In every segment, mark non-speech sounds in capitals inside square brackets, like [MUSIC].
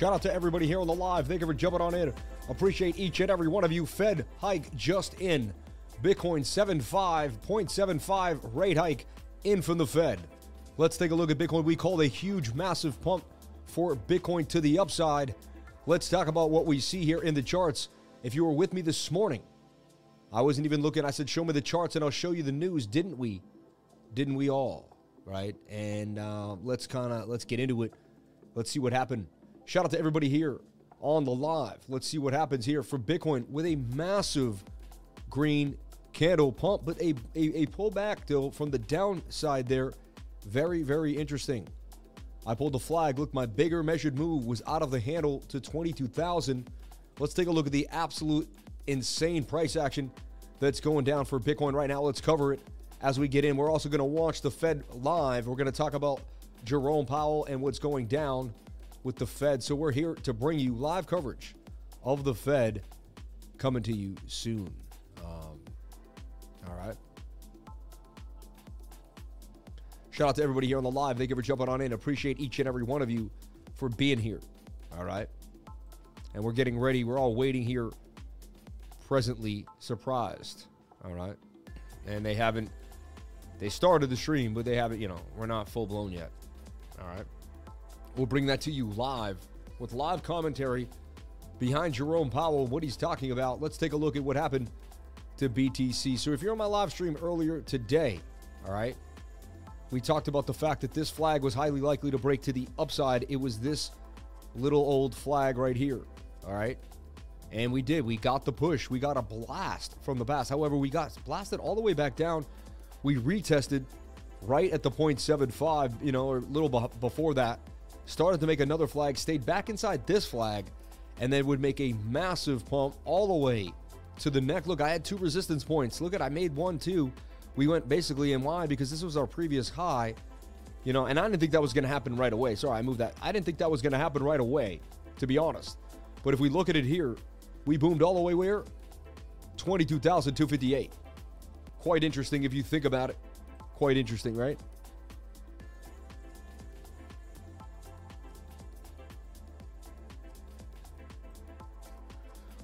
Shout out to everybody here on the live. Thank you for jumping on in. Appreciate each and every one of you. Fed hike just in. Bitcoin 75.75 rate hike in from the Fed. Let's take a look at Bitcoin. We called a huge, massive pump for Bitcoin to the upside. Let's talk about what we see here in the charts. If you were with me this morning, I wasn't even looking. I said, Show me the charts and I'll show you the news. Didn't we? Didn't we all? Right? And uh, let's kind of let's get into it. Let's see what happened. Shout out to everybody here on the live. Let's see what happens here for Bitcoin with a massive green candle pump, but a, a, a pullback though from the downside there. Very, very interesting. I pulled the flag. Look, my bigger measured move was out of the handle to 22,000. Let's take a look at the absolute insane price action that's going down for Bitcoin right now. Let's cover it as we get in. We're also going to watch the Fed live. We're going to talk about Jerome Powell and what's going down with the Fed. So we're here to bring you live coverage of the Fed coming to you soon. Um, all right. Shout out to everybody here on the live. Thank you for jumping on in. Appreciate each and every one of you for being here. All right. And we're getting ready. We're all waiting here, presently surprised. All right. And they haven't, they started the stream, but they haven't, you know, we're not full blown yet. All right. We'll bring that to you live with live commentary behind Jerome Powell, what he's talking about. Let's take a look at what happened to BTC. So if you're on my live stream earlier today, all right, we talked about the fact that this flag was highly likely to break to the upside. It was this little old flag right here, all right? And we did. We got the push. We got a blast from the past. However, we got blasted all the way back down. We retested right at the 0.75, you know, or a little before that. Started to make another flag, stayed back inside this flag, and then would make a massive pump all the way to the neck. Look, I had two resistance points. Look at I made one too. We went basically in why because this was our previous high, you know, and I didn't think that was going to happen right away. Sorry, I moved that. I didn't think that was going to happen right away, to be honest. But if we look at it here, we boomed all the way where? 22,258. Quite interesting if you think about it. Quite interesting, right?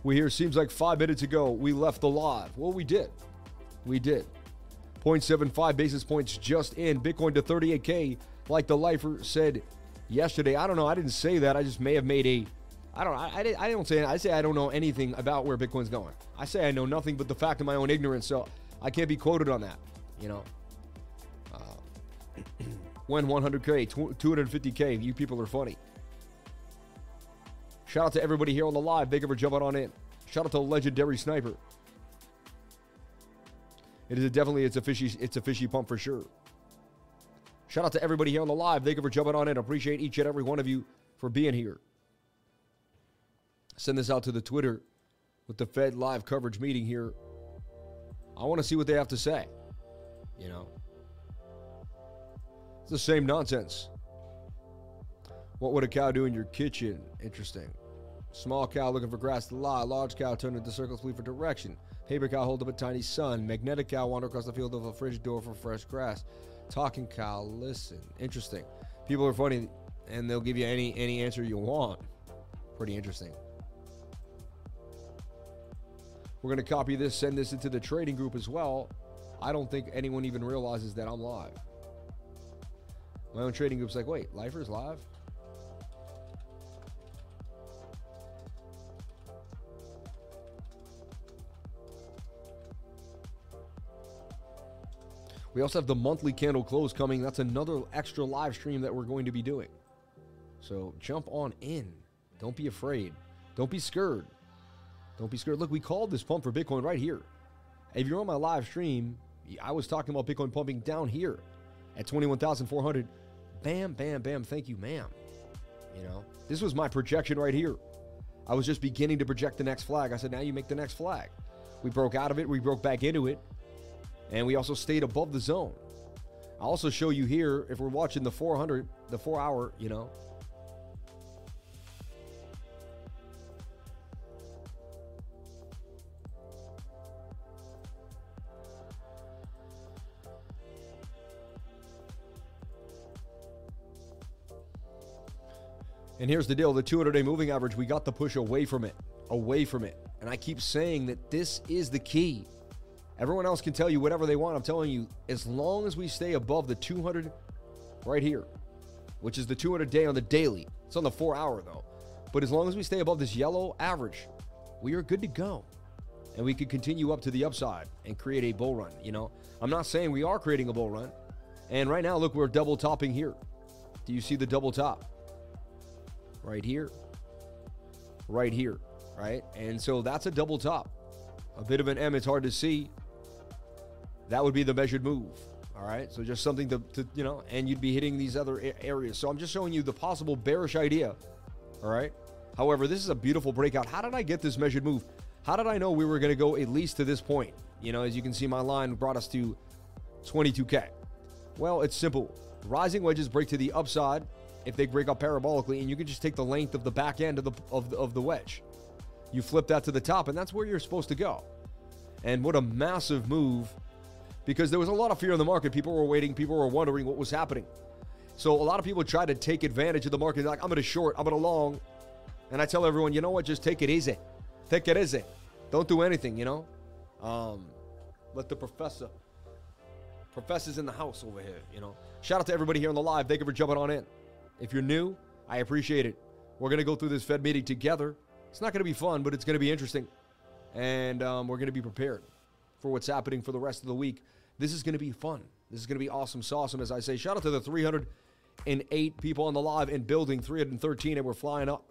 We hear seems like five minutes ago we left the live. Well, we did. We did. 0.75 basis points just in. Bitcoin to 38K, like the lifer said yesterday. I don't know. I didn't say that. I just may have made a. I don't. I, I, I don't say. I say I don't know anything about where Bitcoin's going. I say I know nothing but the fact of my own ignorance. So I can't be quoted on that. You know. Uh, [CLEARS THROAT] when 100K, 250K. You people are funny. Shout out to everybody here on the live. Thank you for jumping on in. Shout out to legendary sniper. It is a definitely it's a fishy it's a fishy pump for sure. Shout out to everybody here on the live. Thank you for jumping on in. Appreciate each and every one of you for being here. Send this out to the Twitter with the Fed live coverage meeting here. I want to see what they have to say. You know, it's the same nonsense. What would a cow do in your kitchen? Interesting. Small cow looking for grass to lie. Large cow turned into circles flee for direction. Paper cow hold up a tiny sun. Magnetic cow wander across the field of a fridge door for fresh grass. Talking cow, listen. Interesting. People are funny and they'll give you any any answer you want. Pretty interesting. We're to copy this, send this into the trading group as well. I don't think anyone even realizes that I'm live. My own trading group's like, wait, Lifer's live? We also have the monthly candle close coming. That's another extra live stream that we're going to be doing. So jump on in. Don't be afraid. Don't be scared. Don't be scared. Look, we called this pump for Bitcoin right here. If you're on my live stream, I was talking about Bitcoin pumping down here at 21,400. Bam, bam, bam. Thank you, ma'am. You know, this was my projection right here. I was just beginning to project the next flag. I said, now you make the next flag. We broke out of it. We broke back into it. And we also stayed above the zone. I'll also show you here if we're watching the 400, the four hour, you know. And here's the deal the 200 day moving average, we got the push away from it, away from it. And I keep saying that this is the key. Everyone else can tell you whatever they want. I'm telling you, as long as we stay above the 200 right here, which is the 200 day on the daily, it's on the four hour though. But as long as we stay above this yellow average, we are good to go. And we could continue up to the upside and create a bull run. You know, I'm not saying we are creating a bull run. And right now, look, we're double topping here. Do you see the double top? Right here. Right here. Right. And so that's a double top. A bit of an M, it's hard to see. That would be the measured move. All right. So just something to, to you know, and you'd be hitting these other areas. So I'm just showing you the possible bearish idea. All right. However, this is a beautiful breakout. How did I get this measured move? How did I know we were going to go at least to this point? You know, as you can see, my line brought us to 22K. Well, it's simple. Rising wedges break to the upside if they break up parabolically, and you can just take the length of the back end of the, of the, of the wedge. You flip that to the top, and that's where you're supposed to go. And what a massive move because there was a lot of fear in the market. People were waiting, people were wondering what was happening. So a lot of people tried to take advantage of the market. They're like, I'm going to short, I'm going to long. And I tell everyone, you know what? Just take it easy. Take it easy. Don't do anything, you know? Um, let the professor, professor's in the house over here, you know? Shout out to everybody here on the live. Thank you for jumping on in. If you're new, I appreciate it. We're going to go through this Fed meeting together. It's not going to be fun, but it's going to be interesting. And um, we're going to be prepared for what's happening for the rest of the week. This is going to be fun. This is going to be awesome, awesome, as I say. Shout out to the 308 people on the live and building, 313, and we're flying up.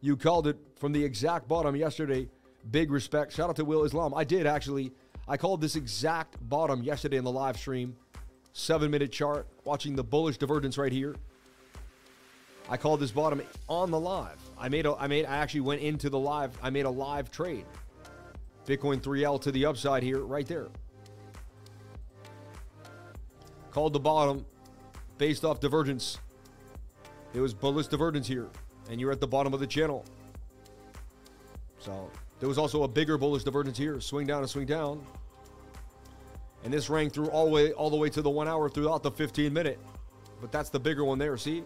You called it from the exact bottom yesterday. Big respect. Shout out to Will Islam. I did actually. I called this exact bottom yesterday in the live stream. Seven minute chart, watching the bullish divergence right here. I called this bottom on the live. I made a I made I actually went into the live. I made a live trade. Bitcoin 3L to the upside here, right there called the bottom based off divergence. It was bullish divergence here, and you're at the bottom of the channel. So there was also a bigger bullish divergence here, swing down and swing down. And this rang through all the way all the way to the one hour throughout the 15 minute. But that's the bigger one there, see?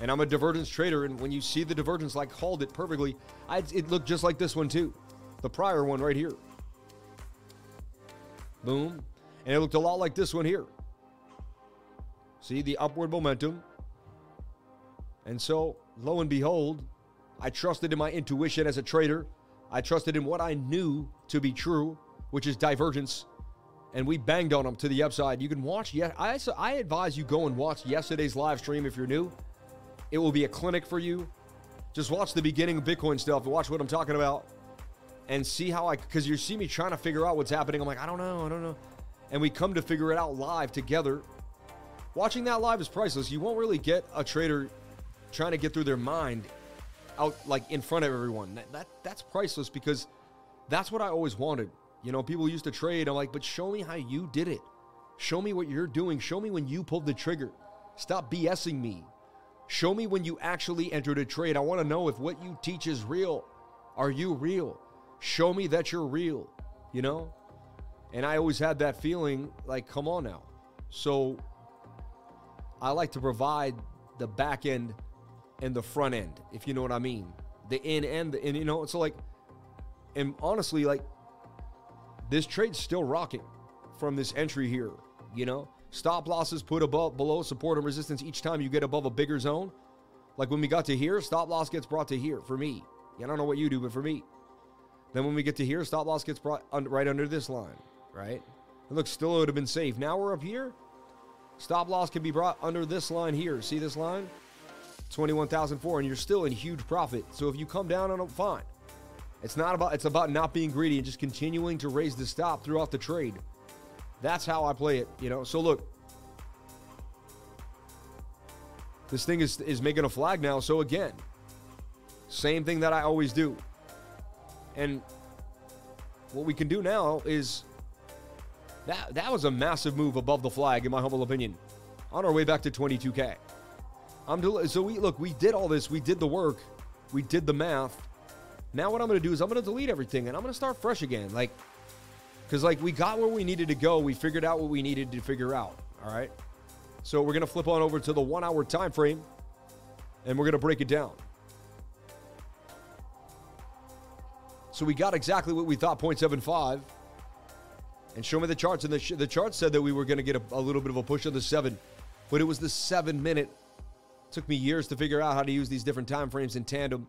And I'm a divergence trader, and when you see the divergence, like called it perfectly, I, it looked just like this one too. The prior one right here. Boom. And it looked a lot like this one here. See the upward momentum. And so, lo and behold, I trusted in my intuition as a trader. I trusted in what I knew to be true, which is divergence. And we banged on them to the upside. You can watch. Yeah, I, I advise you go and watch yesterday's live stream if you're new. It will be a clinic for you. Just watch the beginning of Bitcoin stuff and watch what I'm talking about and see how I, because you see me trying to figure out what's happening. I'm like, I don't know, I don't know and we come to figure it out live together. Watching that live is priceless. You won't really get a trader trying to get through their mind out like in front of everyone. That, that that's priceless because that's what I always wanted. You know, people used to trade. I'm like, but show me how you did it. Show me what you're doing. Show me when you pulled the trigger. Stop BSing me. Show me when you actually entered a trade. I want to know if what you teach is real. Are you real? Show me that you're real. You know? And I always had that feeling like, come on now. So I like to provide the back end and the front end, if you know what I mean. The in and the in, you know, so like, and honestly, like, this trade's still rocking from this entry here, you know? Stop losses put above below support and resistance each time you get above a bigger zone. Like when we got to here, stop loss gets brought to here for me. Yeah, I don't know what you do, but for me. Then when we get to here, stop loss gets brought right under this line right? It looks still it would have been safe. Now we're up here. Stop loss can be brought under this line here. See this line? 21,004 and you're still in huge profit. So if you come down on it, fine. It's not about it's about not being greedy and just continuing to raise the stop throughout the trade. That's how I play it, you know. So look. This thing is is making a flag now. So again, same thing that I always do. And what we can do now is that that was a massive move above the flag, in my humble opinion. On our way back to 22k. I'm del- so we look. We did all this. We did the work. We did the math. Now what I'm going to do is I'm going to delete everything and I'm going to start fresh again. Like, because like we got where we needed to go. We figured out what we needed to figure out. All right. So we're going to flip on over to the one hour time frame. And we're going to break it down. So we got exactly what we thought 0.75. And show me the charts. And the, sh- the said that we were going to get a, a little bit of a push on the seven, but it was the seven minute. took me years to figure out how to use these different time frames in tandem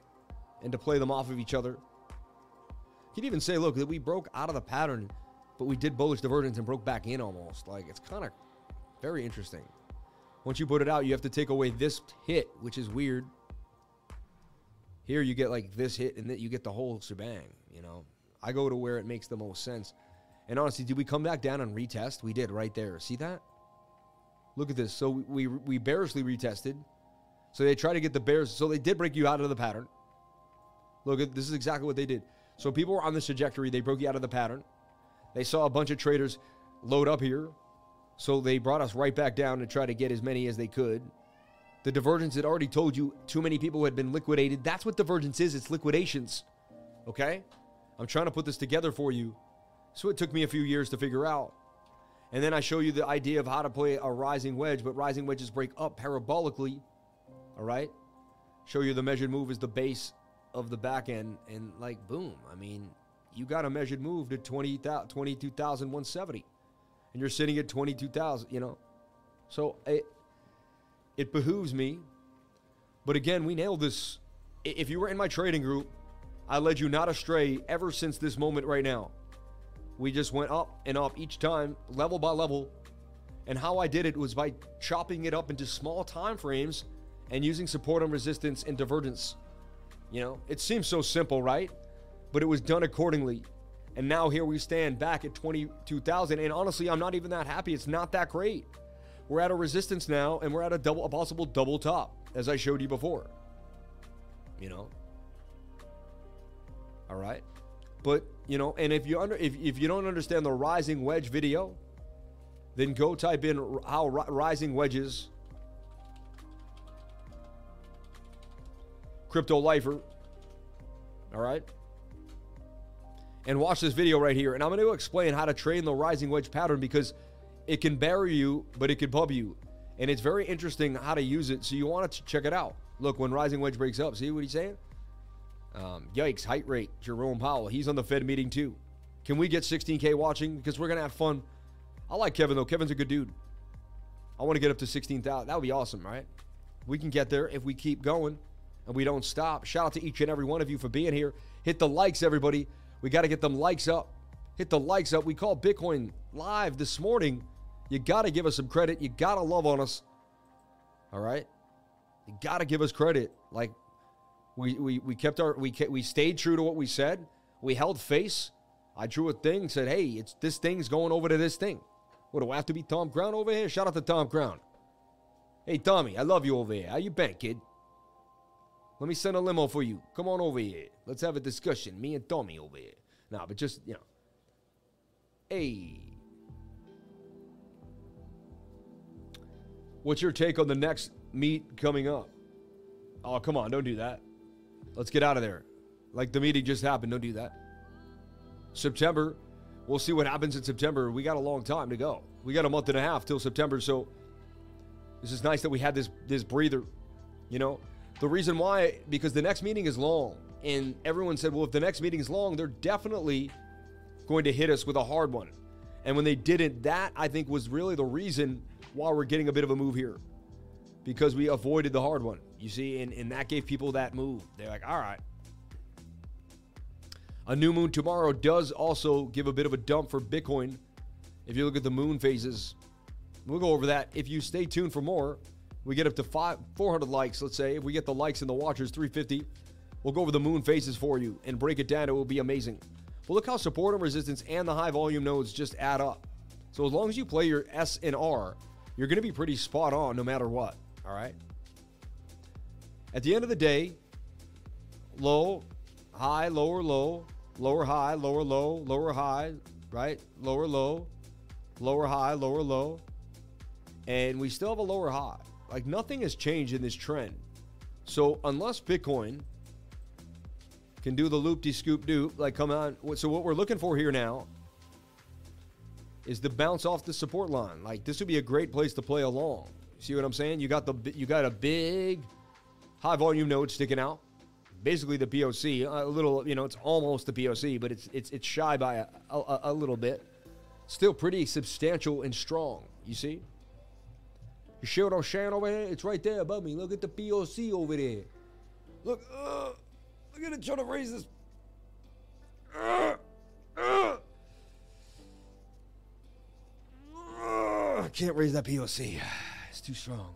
and to play them off of each other. You could even say, look, that we broke out of the pattern, but we did bullish divergence and broke back in almost. Like it's kind of very interesting. Once you put it out, you have to take away this hit, which is weird. Here you get like this hit and then you get the whole shebang, you know. I go to where it makes the most sense. And honestly, did we come back down and retest? We did right there. See that? Look at this. So we we bearishly retested. So they try to get the bears. So they did break you out of the pattern. Look at this is exactly what they did. So people were on this trajectory. They broke you out of the pattern. They saw a bunch of traders load up here. So they brought us right back down to try to get as many as they could. The divergence had already told you too many people had been liquidated. That's what divergence is it's liquidations. Okay? I'm trying to put this together for you. So it took me a few years to figure out. And then I show you the idea of how to play a rising wedge, but rising wedges break up parabolically. All right? Show you the measured move is the base of the back end. And like, boom. I mean, you got a measured move to 20, 22,170. And you're sitting at 22,000, you know. So it, it behooves me. But again, we nailed this. If you were in my trading group, I led you not astray ever since this moment right now. We just went up and up each time, level by level. And how I did it was by chopping it up into small time frames and using support and resistance and divergence. You know, it seems so simple, right? But it was done accordingly. And now here we stand back at 22,000. And honestly, I'm not even that happy. It's not that great. We're at a resistance now, and we're at a double, a possible double top, as I showed you before. You know. All right. But you know, and if you under if, if you don't understand the rising wedge video, then go type in how rising wedges crypto lifer. All right. And watch this video right here. And I'm going to explain how to train the rising wedge pattern because it can bury you, but it can pub you. And it's very interesting how to use it. So you want to check it out. Look, when rising wedge breaks up, see what he's saying? Um, yikes, height rate, Jerome Powell. He's on the Fed meeting too. Can we get 16K watching? Because we're going to have fun. I like Kevin, though. Kevin's a good dude. I want to get up to 16,000. That would be awesome, right? We can get there if we keep going and we don't stop. Shout out to each and every one of you for being here. Hit the likes, everybody. We got to get them likes up. Hit the likes up. We called Bitcoin live this morning. You got to give us some credit. You got to love on us. All right? You got to give us credit. Like, we, we, we kept our we we stayed true to what we said. We held face. I drew a thing, said, "Hey, it's this thing's going over to this thing." What do I have to be Tom Crown over here? Shout out to Tom Crown. Hey Tommy, I love you over here. How you been, kid? Let me send a limo for you. Come on over here. Let's have a discussion. Me and Tommy over here. Nah, but just you know. Hey. What's your take on the next meet coming up? Oh, come on, don't do that. Let's get out of there. Like the meeting just happened. Don't do that. September, we'll see what happens in September. We got a long time to go. We got a month and a half till September. So this is nice that we had this this breather. You know, the reason why because the next meeting is long, and everyone said, well, if the next meeting is long, they're definitely going to hit us with a hard one. And when they didn't, that I think was really the reason why we're getting a bit of a move here because we avoided the hard one. You see, and, and that gave people that move. They're like, all right. A new moon tomorrow does also give a bit of a dump for Bitcoin. If you look at the moon phases, we'll go over that. If you stay tuned for more, we get up to five, 400 likes, let's say. If we get the likes and the watchers, 350, we'll go over the moon phases for you and break it down. It will be amazing. But look how support and resistance and the high volume nodes just add up. So as long as you play your S and R, you're going to be pretty spot on no matter what. All right. At the end of the day, low, high, lower, low, lower, high, lower, low, lower, high, right? Lower, low, lower, high, lower, low. And we still have a lower high. Like nothing has changed in this trend. So unless Bitcoin can do the loop de scoop doop, like come on. So what we're looking for here now is the bounce off the support line. Like this would be a great place to play along. See what I'm saying? You got the you got a big high volume node sticking out. Basically the POC, a little, you know, it's almost the POC, but it's it's it's shy by a, a, a little bit. Still pretty substantial and strong. You see? You see what I'm over here? It's right there above me. Look at the POC over there. Look, uh, look at it trying to raise this. Uh, uh, I can't raise that POC. It's too strong.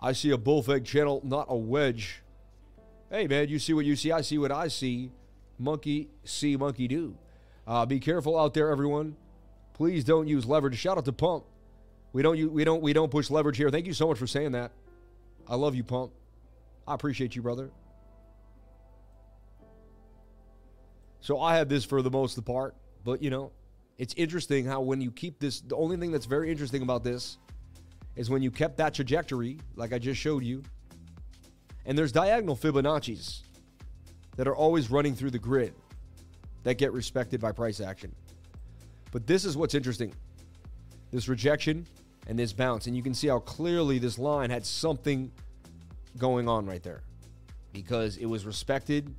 I see a bull flag channel, not a wedge. Hey, man, you see what you see. I see what I see. Monkey see, monkey do. Uh, be careful out there, everyone. Please don't use leverage. Shout out to Pump. We don't we don't we don't push leverage here. Thank you so much for saying that. I love you, Pump. I appreciate you, brother. So I have this for the most part, but you know, it's interesting how when you keep this, the only thing that's very interesting about this is when you kept that trajectory, like I just showed you, and there's diagonal Fibonacci's that are always running through the grid that get respected by price action. But this is what's interesting this rejection and this bounce. And you can see how clearly this line had something going on right there because it was respected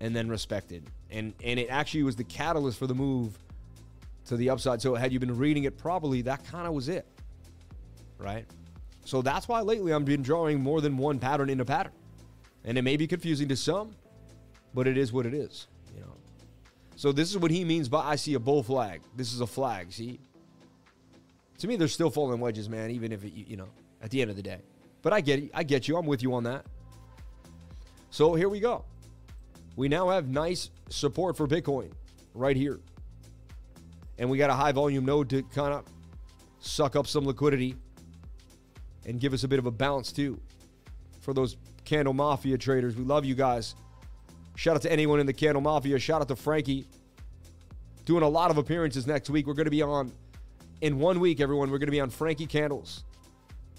and then respected. And, and it actually was the catalyst for the move to the upside. So, had you been reading it properly, that kind of was it. Right? So, that's why lately I've been drawing more than one pattern in a pattern. And it may be confusing to some, but it is what it is. You know. So, this is what he means by I see a bull flag. This is a flag. See? To me, they're still falling wedges, man, even if, it, you know, at the end of the day. But I get it. I get you. I'm with you on that. So here we go. We now have nice support for Bitcoin right here. And we got a high volume node to kind of suck up some liquidity and give us a bit of a bounce too. For those Candle Mafia traders, we love you guys. Shout out to anyone in the Candle Mafia. Shout out to Frankie. Doing a lot of appearances next week. We're going to be on, in one week, everyone, we're going to be on Frankie Candles.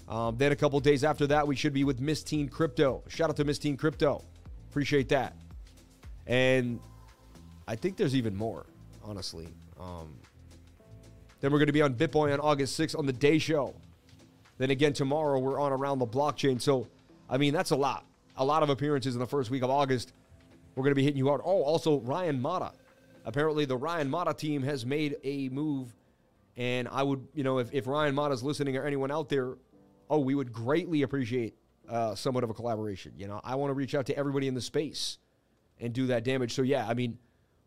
Um, then a couple days after that, we should be with Miss Teen Crypto. Shout out to Miss Teen Crypto. Appreciate that. And I think there's even more, honestly. Um, then we're going to be on BitBoy on August 6th on the day show. Then again, tomorrow we're on Around the Blockchain. So, I mean, that's a lot. A lot of appearances in the first week of August. We're going to be hitting you hard. Oh, also, Ryan Matta. Apparently, the Ryan Matta team has made a move. And I would, you know, if, if Ryan Matta's listening or anyone out there, oh, we would greatly appreciate uh, somewhat of a collaboration. You know, I want to reach out to everybody in the space and do that damage. So yeah, I mean,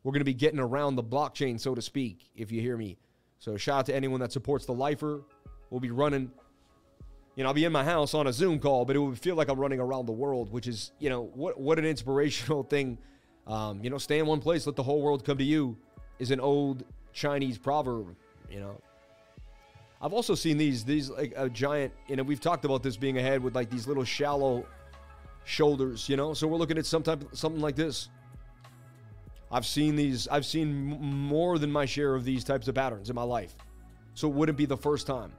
we're going to be getting around the blockchain, so to speak, if you hear me. So shout out to anyone that supports the lifer. We'll be running. You know, I'll be in my house on a Zoom call, but it would feel like I'm running around the world, which is, you know, what what an inspirational [LAUGHS] thing. Um, you know, stay in one place, let the whole world come to you, is an old Chinese proverb. You know, I've also seen these these like a giant. You know, we've talked about this being ahead with like these little shallow shoulders. You know, so we're looking at some type something like this. I've seen these. I've seen more than my share of these types of patterns in my life. So it wouldn't be the first time.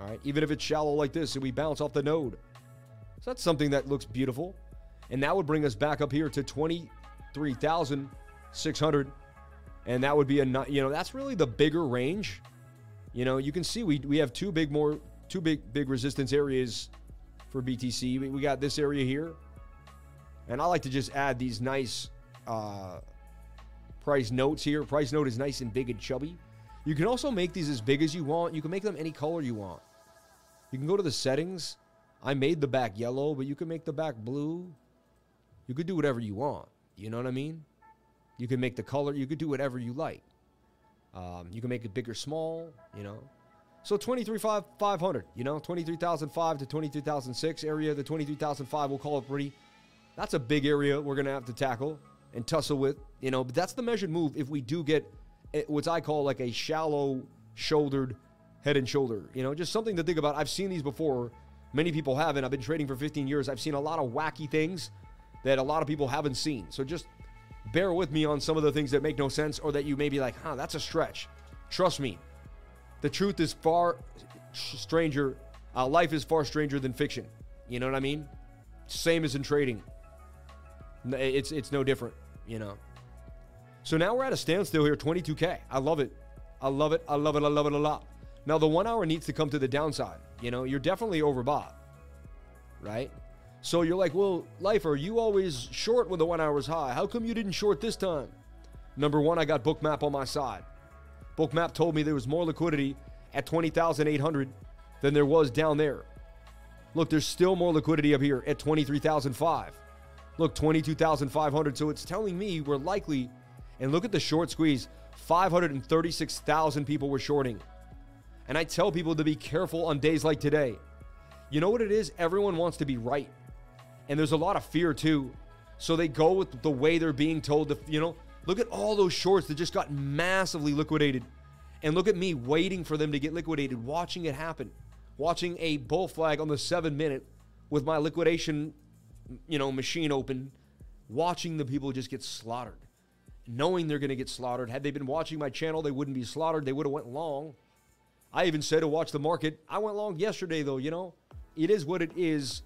All right, even if it's shallow like this, and we bounce off the node. So that's something that looks beautiful, and that would bring us back up here to twenty three thousand six hundred, and that would be a you know that's really the bigger range you know, you can see we, we have two big more two big big resistance areas for BTC. We, we got this area here, and I like to just add these nice uh, price notes here. Price note is nice and big and chubby. You can also make these as big as you want. You can make them any color you want. You can go to the settings. I made the back yellow, but you can make the back blue. You could do whatever you want. You know what I mean? You can make the color. You could do whatever you like. Um, you can make it big or small, you know. So 23,500, you know, 23,005 to 23,006 area. The 23,005, we'll call it pretty. That's a big area we're going to have to tackle and tussle with, you know. But that's the measured move if we do get eh, what I call like a shallow shouldered head and shoulder, you know, just something to think about. I've seen these before. Many people haven't. I've been trading for 15 years. I've seen a lot of wacky things that a lot of people haven't seen. So just bear with me on some of the things that make no sense or that you may be like, huh, that's a stretch. Trust me, the truth is far stranger. Uh, life is far stranger than fiction. You know what I mean? Same as in trading. It's it's no different. You know. So now we're at a standstill here, 22k. I love it. I love it. I love it. I love it a lot. Now, the one hour needs to come to the downside. You know, you're definitely overbought, right? So you're like, well, Lifer, you always short when the one hour is high. How come you didn't short this time? Number one, I got Bookmap on my side. Bookmap told me there was more liquidity at 20,800 than there was down there. Look, there's still more liquidity up here at 23,005. Look, 22,500. So it's telling me we're likely, and look at the short squeeze 536,000 people were shorting. And I tell people to be careful on days like today. You know what it is? Everyone wants to be right. And there's a lot of fear too. So they go with the way they're being told to, you know, look at all those shorts that just got massively liquidated. And look at me waiting for them to get liquidated, watching it happen, watching a bull flag on the seven minute with my liquidation, you know, machine open, watching the people just get slaughtered, knowing they're going to get slaughtered. Had they been watching my channel, they wouldn't be slaughtered. They would have went long. I even said to watch the market. I went long yesterday, though. You know, it is what it is.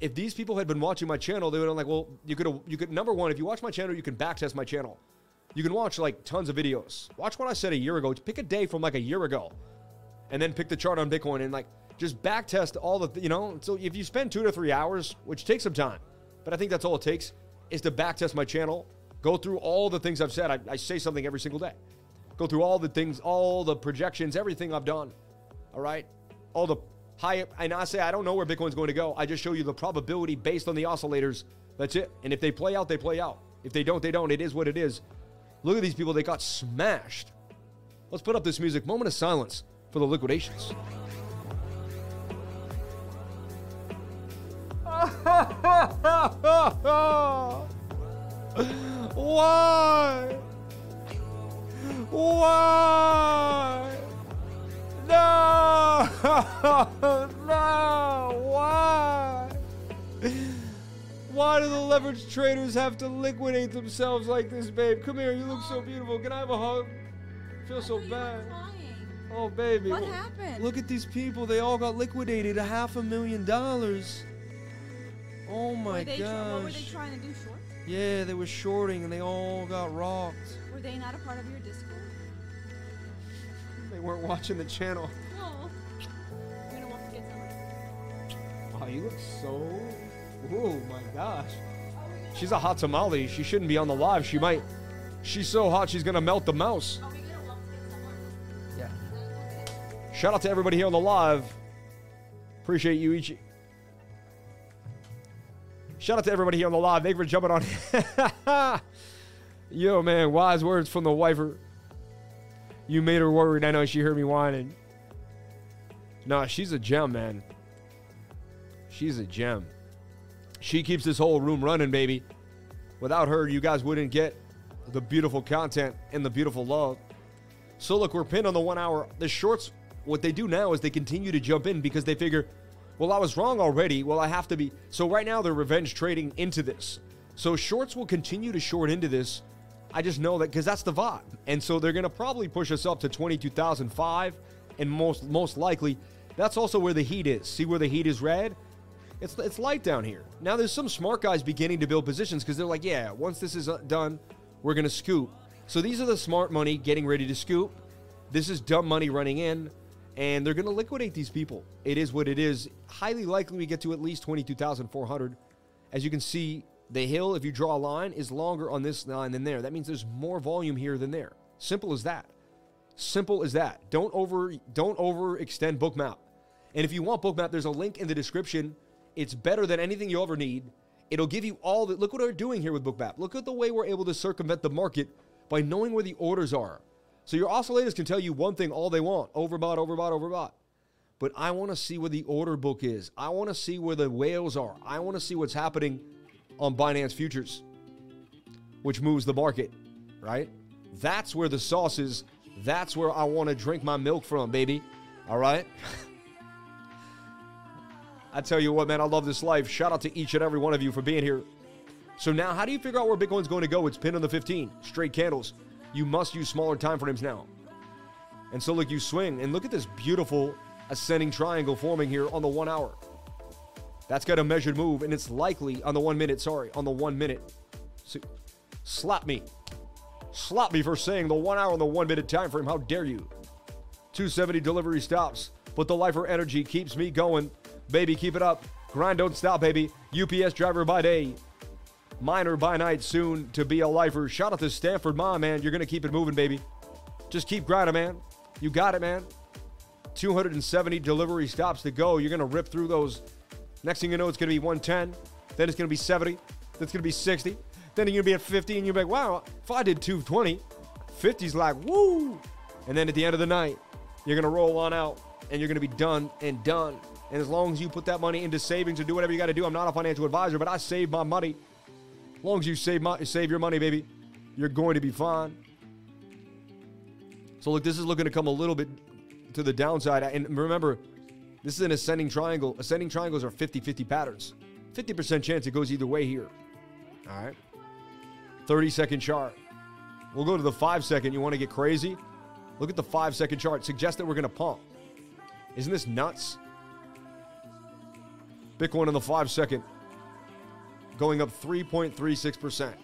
If these people had been watching my channel, they would have been like, well, you could, you could. Number one, if you watch my channel, you can backtest my channel. You can watch like tons of videos. Watch what I said a year ago. Pick a day from like a year ago, and then pick the chart on Bitcoin and like just backtest all the, you know. So if you spend two to three hours, which takes some time, but I think that's all it takes, is to backtest my channel, go through all the things I've said. I, I say something every single day. Go through all the things, all the projections, everything I've done. All right, all the high. And I say I don't know where Bitcoin's going to go. I just show you the probability based on the oscillators. That's it. And if they play out, they play out. If they don't, they don't. It is what it is. Look at these people. They got smashed. Let's put up this music. Moment of silence for the liquidations. [LAUGHS] Why do the leverage traders have to liquidate themselves like this, babe? Come here, you look so beautiful. Can I have a hug? I feel so bad. Oh, baby. What happened? Look at these people. They all got liquidated. A half a million dollars. Oh my gosh. What were they trying to do? Short? Yeah, they were shorting and they all got rocked. Were they not a part of your Discord? They weren't watching the channel. No. You're gonna want to get some. Wow, you look so. Oh my gosh. She's a hot tamale. She shouldn't be on the live. She might. She's so hot, she's gonna melt the mouse. Are we gonna want to get some? Yeah. Shout out to everybody here on the live. Appreciate you each. Shout out to everybody here on the live. Thank you for jumping on. [LAUGHS] Yo, man, wise words from the wifer. You made her worried. I know she heard me whining. Nah, she's a gem, man. She's a gem. She keeps this whole room running, baby. Without her, you guys wouldn't get the beautiful content and the beautiful love. So look, we're pinned on the one hour. The shorts, what they do now is they continue to jump in because they figure, well, I was wrong already. Well, I have to be. So right now they're revenge trading into this. So shorts will continue to short into this. I just know that because that's the vibe. And so they're to probably push us up to 22,005. And most most likely, that's also where the heat is. See where the heat is red? It's, it's light down here. Now there's some smart guys beginning to build positions because they're like, yeah, once this is uh, done, we're going to scoop. So these are the smart money getting ready to scoop. This is dumb money running in, and they're going to liquidate these people. It is what it is. Highly likely we get to at least 22,400. As you can see, the hill, if you draw a line, is longer on this line than there. That means there's more volume here than there. Simple as that. Simple as that. Don't over don't overextend Bookmap. And if you want Bookmap, there's a link in the description. It's better than anything you'll ever need. It'll give you all the look what we're doing here with Bookmap. Look at the way we're able to circumvent the market by knowing where the orders are. So your oscillators can tell you one thing all they want: overbought, overbought, overbought. But I want to see where the order book is. I want to see where the whales are. I want to see what's happening on Binance Futures, which moves the market, right? That's where the sauce is. That's where I want to drink my milk from, baby. All right? [LAUGHS] I tell you what, man, I love this life. Shout out to each and every one of you for being here. So now, how do you figure out where Bitcoin's going to go? It's pinned on the 15, straight candles. You must use smaller time frames now. And so, look, you swing, and look at this beautiful ascending triangle forming here on the one hour. That's got a measured move, and it's likely on the one minute. Sorry, on the one minute. So, slap me, slap me for saying the one hour and the one minute time frame. How dare you? 270 delivery stops, but the lifer energy keeps me going. Baby, keep it up. Grind don't stop, baby. UPS driver by day, miner by night, soon to be a lifer. Shout out to Stanford Mom, man. You're going to keep it moving, baby. Just keep grinding, man. You got it, man. 270 delivery stops to go. You're going to rip through those. Next thing you know, it's going to be 110. Then it's going to be 70. Then it's going to be 60. Then you're going to be at 50, and you're like, wow, if I did 220, 50's like, woo. And then at the end of the night, you're going to roll on out, and you're going to be done and done. And as long as you put that money into savings or do whatever you got to do, I'm not a financial advisor, but I save my money. As long as you save, my, save your money, baby, you're going to be fine. So, look, this is looking to come a little bit to the downside. And remember, this is an ascending triangle. Ascending triangles are 50 50 patterns. 50% chance it goes either way here. All right. 30 second chart. We'll go to the five second. You want to get crazy? Look at the five second chart. Suggest that we're going to pump. Isn't this nuts? Bitcoin in the five second going up 3.36%.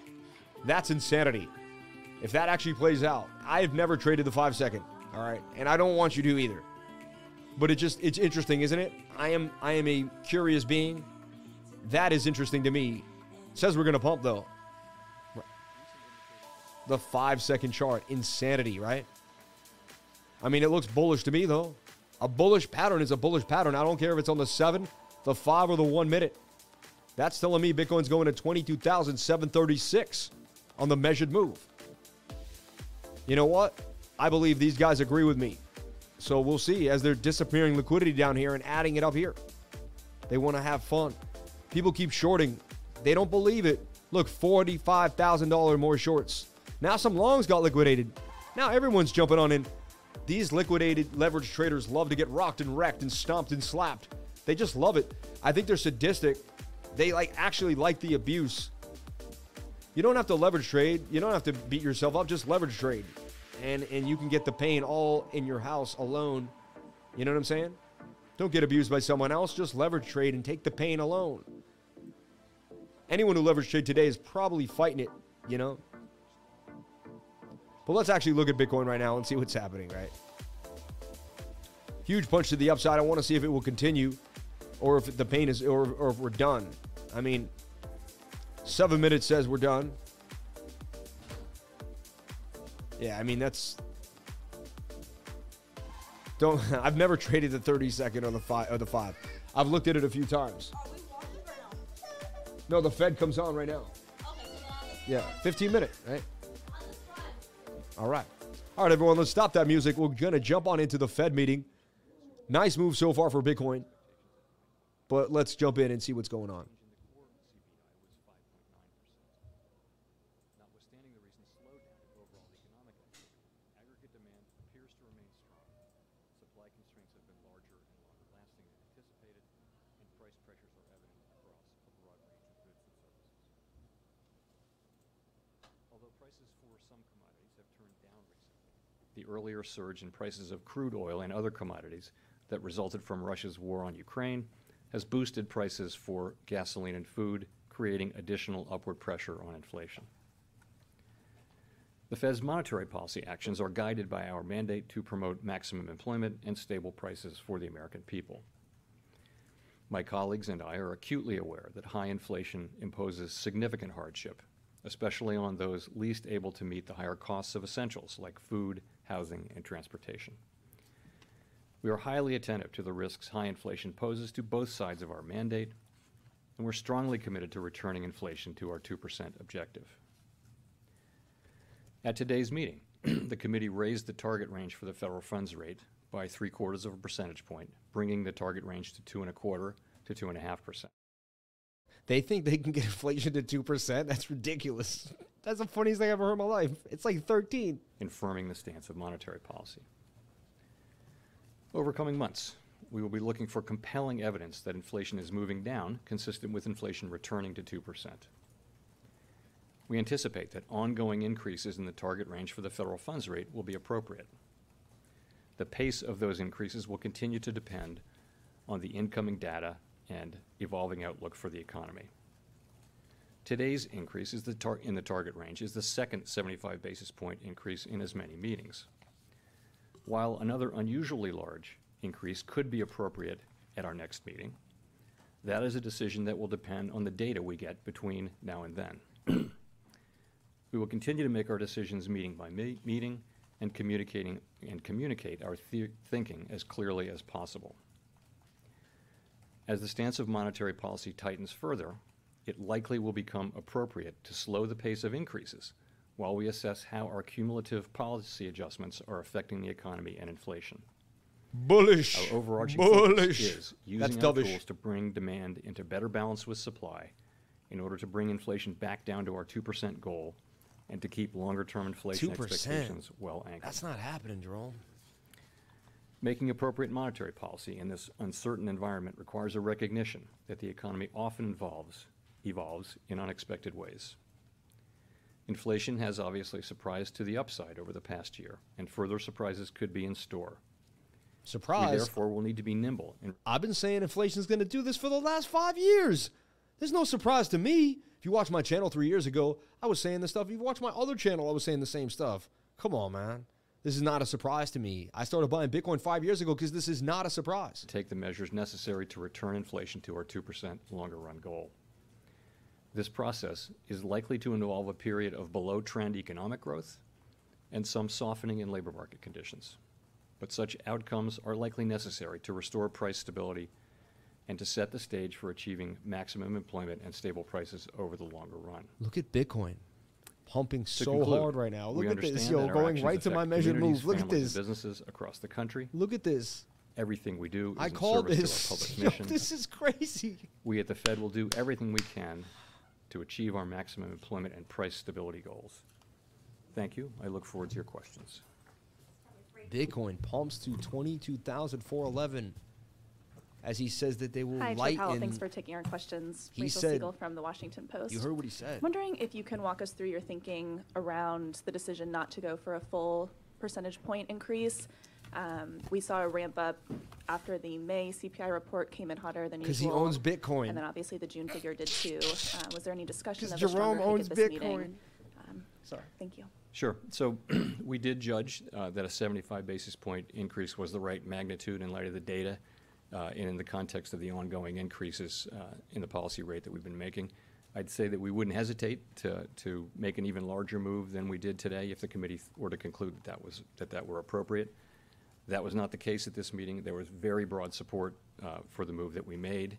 That's insanity. If that actually plays out, I've never traded the five second. All right. And I don't want you to either. But it just it's interesting, isn't it? I am I am a curious being. That is interesting to me. It says we're gonna pump though. The five second chart. Insanity, right? I mean, it looks bullish to me though. A bullish pattern is a bullish pattern. I don't care if it's on the seven, the five, or the one minute. That's telling me Bitcoin's going to 22,736 on the measured move. You know what? I believe these guys agree with me. So we'll see as they're disappearing liquidity down here and adding it up here. They want to have fun. People keep shorting. They don't believe it. Look, $45,000 more shorts. Now some longs got liquidated. Now everyone's jumping on in. These liquidated leverage traders love to get rocked and wrecked and stomped and slapped. They just love it. I think they're sadistic. They like actually like the abuse. You don't have to leverage trade. You don't have to beat yourself up. Just leverage trade, and and you can get the pain all in your house alone. You know what I'm saying? Don't get abused by someone else. Just leverage trade and take the pain alone. Anyone who leverage trade today is probably fighting it. You know. But let's actually look at Bitcoin right now and see what's happening. Right. Huge punch to the upside. I want to see if it will continue or if the pain is, or, or if we're done. I mean, seven minutes says we're done. Yeah, I mean that's. Don't. [LAUGHS] I've never traded the 30 second or the five or the five. I've looked at it a few times. No, the Fed comes on right now. Yeah, 15 minute, right? All right. All right, everyone, let's stop that music. We're going to jump on into the Fed meeting. Nice move so far for Bitcoin. But let's jump in and see what's going on. The earlier surge in prices of crude oil and other commodities that resulted from Russia's war on Ukraine has boosted prices for gasoline and food, creating additional upward pressure on inflation. The Fed's monetary policy actions are guided by our mandate to promote maximum employment and stable prices for the American people. My colleagues and I are acutely aware that high inflation imposes significant hardship, especially on those least able to meet the higher costs of essentials like food, housing, and transportation. We are highly attentive to the risks high inflation poses to both sides of our mandate, and we're strongly committed to returning inflation to our 2% objective. At today's meeting, [CLEARS THROAT] the committee raised the target range for the federal funds rate by three quarters of a percentage point, bringing the target range to two and a quarter to two and a half percent. They think they can get [LAUGHS] inflation to 2%. That's ridiculous. That's the funniest thing I've ever heard in my life. It's like 13. Confirming the stance of monetary policy. Over coming months, we will be looking for compelling evidence that inflation is moving down, consistent with inflation returning to 2%. We anticipate that ongoing increases in the target range for the federal funds rate will be appropriate. The pace of those increases will continue to depend on the incoming data and evolving outlook for the economy. Today's increase the in the target range is the second 75 basis point increase in as many meetings. While another unusually large increase could be appropriate at our next meeting, that is a decision that will depend on the data we get between now and then. [CLEARS THROAT] We will continue to make our decisions meeting by me- meeting and communicating, and communicate our thinking as clearly as possible. As the stance of monetary policy tightens further, it likely will become appropriate to slow the pace of increases while we assess how our cumulative policy adjustments are affecting the economy and inflation. Bullish. Our overarching Bullish. focus is That's using our dovish. tools to bring demand into better balance with supply in order to bring inflation back down to our 2% goal and to keep longer-term inflation 2%. expectations well anchored. That's not happening, Jerome. Making appropriate monetary policy in this uncertain environment requires a recognition that the economy often involves, evolves in unexpected ways. Inflation has obviously surprised to the upside over the past year, and further surprises could be in store. We Surprise. therefore will need to be nimble I've been saying inflation's going to do this for the last five years. There's no surprise to me. If you watched my channel three years ago, I was saying this stuff. If you watched my other channel, I was saying the same stuff. Come on, man. This is not a surprise to me. I started buying Bitcoin five years ago because this is not a surprise. take the measures necessary to return inflation to our 2% longer run goal. This process is likely to involve a period of below trend economic growth and some softening in labor market conditions. But such outcomes are likely necessary to restore price stability and to set the stage for achieving maximum employment and stable prices over the longer run. Look at Bitcoin pumping so conclude, hard right now. Look at this, yo, going right to my measured move. Look at this. Businesses across the country. Look at this. Everything we do is I service this. to our public [LAUGHS] Yo, mission. this is crazy. We at the Fed will do everything we can to achieve our maximum employment and price stability goals. Thank you. I look forward to your questions. Bitcoin pumps to 22,411 as he says that they will Hi, Chair lighten. Powell. Thanks for taking our questions. He Rachel said- Siegel from the Washington Post. you heard what he said. I'm Wondering if you can walk us through your thinking around the decision not to go for a full percentage point increase. Um, we saw a ramp up after the May CPI report came in hotter than Because usual. he owns Bitcoin. And then obviously the June figure did too. Uh, was there any discussion Because of Jerome stronger hike owns at this Bitcoin. meeting? Um, Sorry. Thank you. Sure. So [CLEARS THROAT] we did judge uh, that a 75 basis point increase was the right magnitude in light of the data uh, and in the context of the ongoing increases uh, in the policy rate that we've been making. I'd say that we wouldn't hesitate to, to make an even larger move than we did today if the committee were to conclude that that was, that that were appropriate. That was not the case at this meeting. There was very broad support uh, for the move that we made.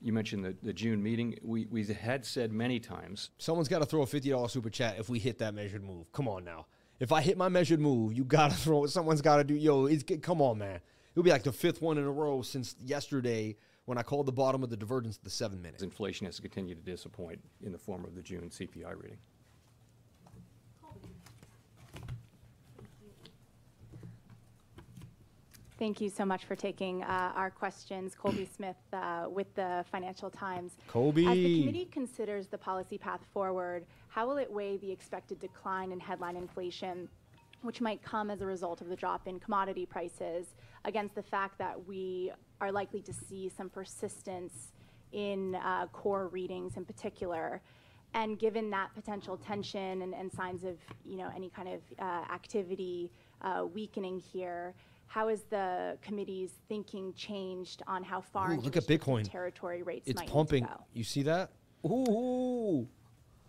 You mentioned the, the June meeting. We, we had said many times Someone's got to throw a $50 super chat if we hit that measured move. Come on now. If I hit my measured move, you got to [LAUGHS] throw it. Someone's got to do, yo, it's, come on, man. It'll be like the fifth one in a row since yesterday when I called the bottom of the divergence to the seven minutes. inflation has continued to disappoint in the form of the June CPI reading. Thank you so much for taking uh, our questions. Colby [CLEARS THROAT] Smith uh, with the Financial Times. Colby. As the committee considers the policy path forward, how will it weigh the expected decline in headline inflation, which might come as a result of the drop in commodity prices, against the fact that we are likely to see some persistence in uh, core readings in particular? And given that potential tension and, and signs of, you know, any kind of uh, activity uh, weakening here, how has the committee's thinking changed on how far Ooh, into look at Bitcoin. territory rates It's might need to pumping. go? You see that? Ooh.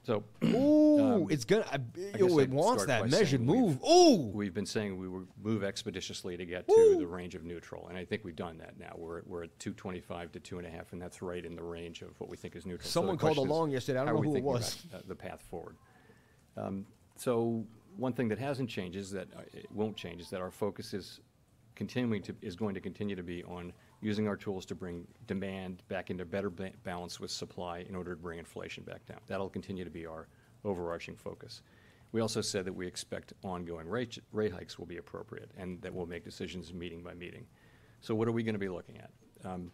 So Ooh. Um, it's going to, I yo, it I'd wants that measured we've- move. Ooh. we've been saying we would move expeditiously to get to Woo. the range of neutral, and I think we've done that now. We're, we're at 225 to two and a half, and that's right in the range of what we think is neutral. So Someone called question is, along yesterday. I don't how know who it was. about, uh, The path forward. Um, So one thing that hasn't changed is that, uh, it won't change, is that our focus is continuing to, is going to continue to be on using our tools to bring demand back into better ba- balance with supply in order to bring inflation back down. That'll continue to be our overarching focus. We also said that we expect ongoing rate, rate hikes will be appropriate and that we'll make decisions meeting by meeting. So what are we going to be looking at? Um,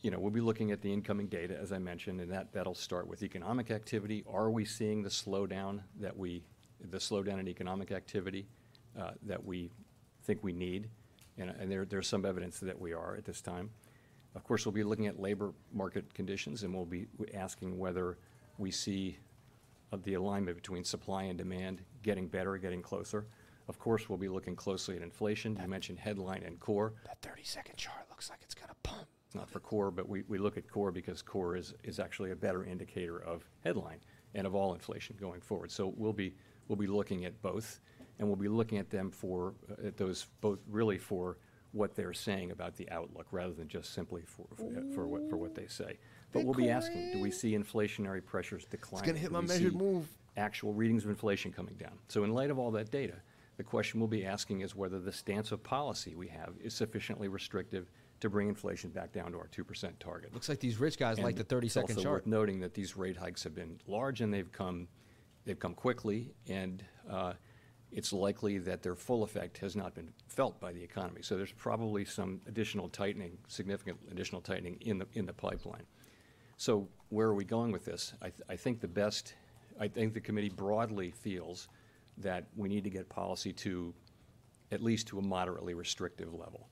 you know, we'll be looking at the incoming data, as I mentioned, and that, that'll start with economic activity. Are we seeing the slowdown that we, the slowdown in economic activity uh, that we think we need? And, and there, there's some evidence that we are at this time. Of course, we'll be looking at labor market conditions, and we'll be asking whether we see uh, the alignment between supply and demand getting better, getting closer. of course, we'll be looking closely at inflation. You mentioned headline and core. That 30 second chart looks like it's going to pump. not for core, but we, we look at core because core is, is actually a better indicator of headline and of all inflation going forward. So we'll be, we'll be looking at both, and we'll be looking at them for, uh, at those, both really for what they're saying about the outlook, rather than just simply for, for- for what, for what they say. But we'll be asking, do we see inflationary pressures decline? gonna hit Do my we measured see move. Actual readings of inflation coming down. So in light of all that data, the question we'll be asking is whether the stance of policy we have is sufficiently restrictive to bring inflation back down to our two percent target. Looks like these rich guys like And the 30 second It's also chart. worth noting that these rate hikes have been large and they've come, they've come quickly, and uh, it's likely that their full effect has not been felt by the economy. So there's probably some additional tightening, significant additional tightening in the, in the pipeline. So where are we going with this? I, th- I think the best, I think the committee broadly feels that we need to get policy to at least to a moderately restrictive level.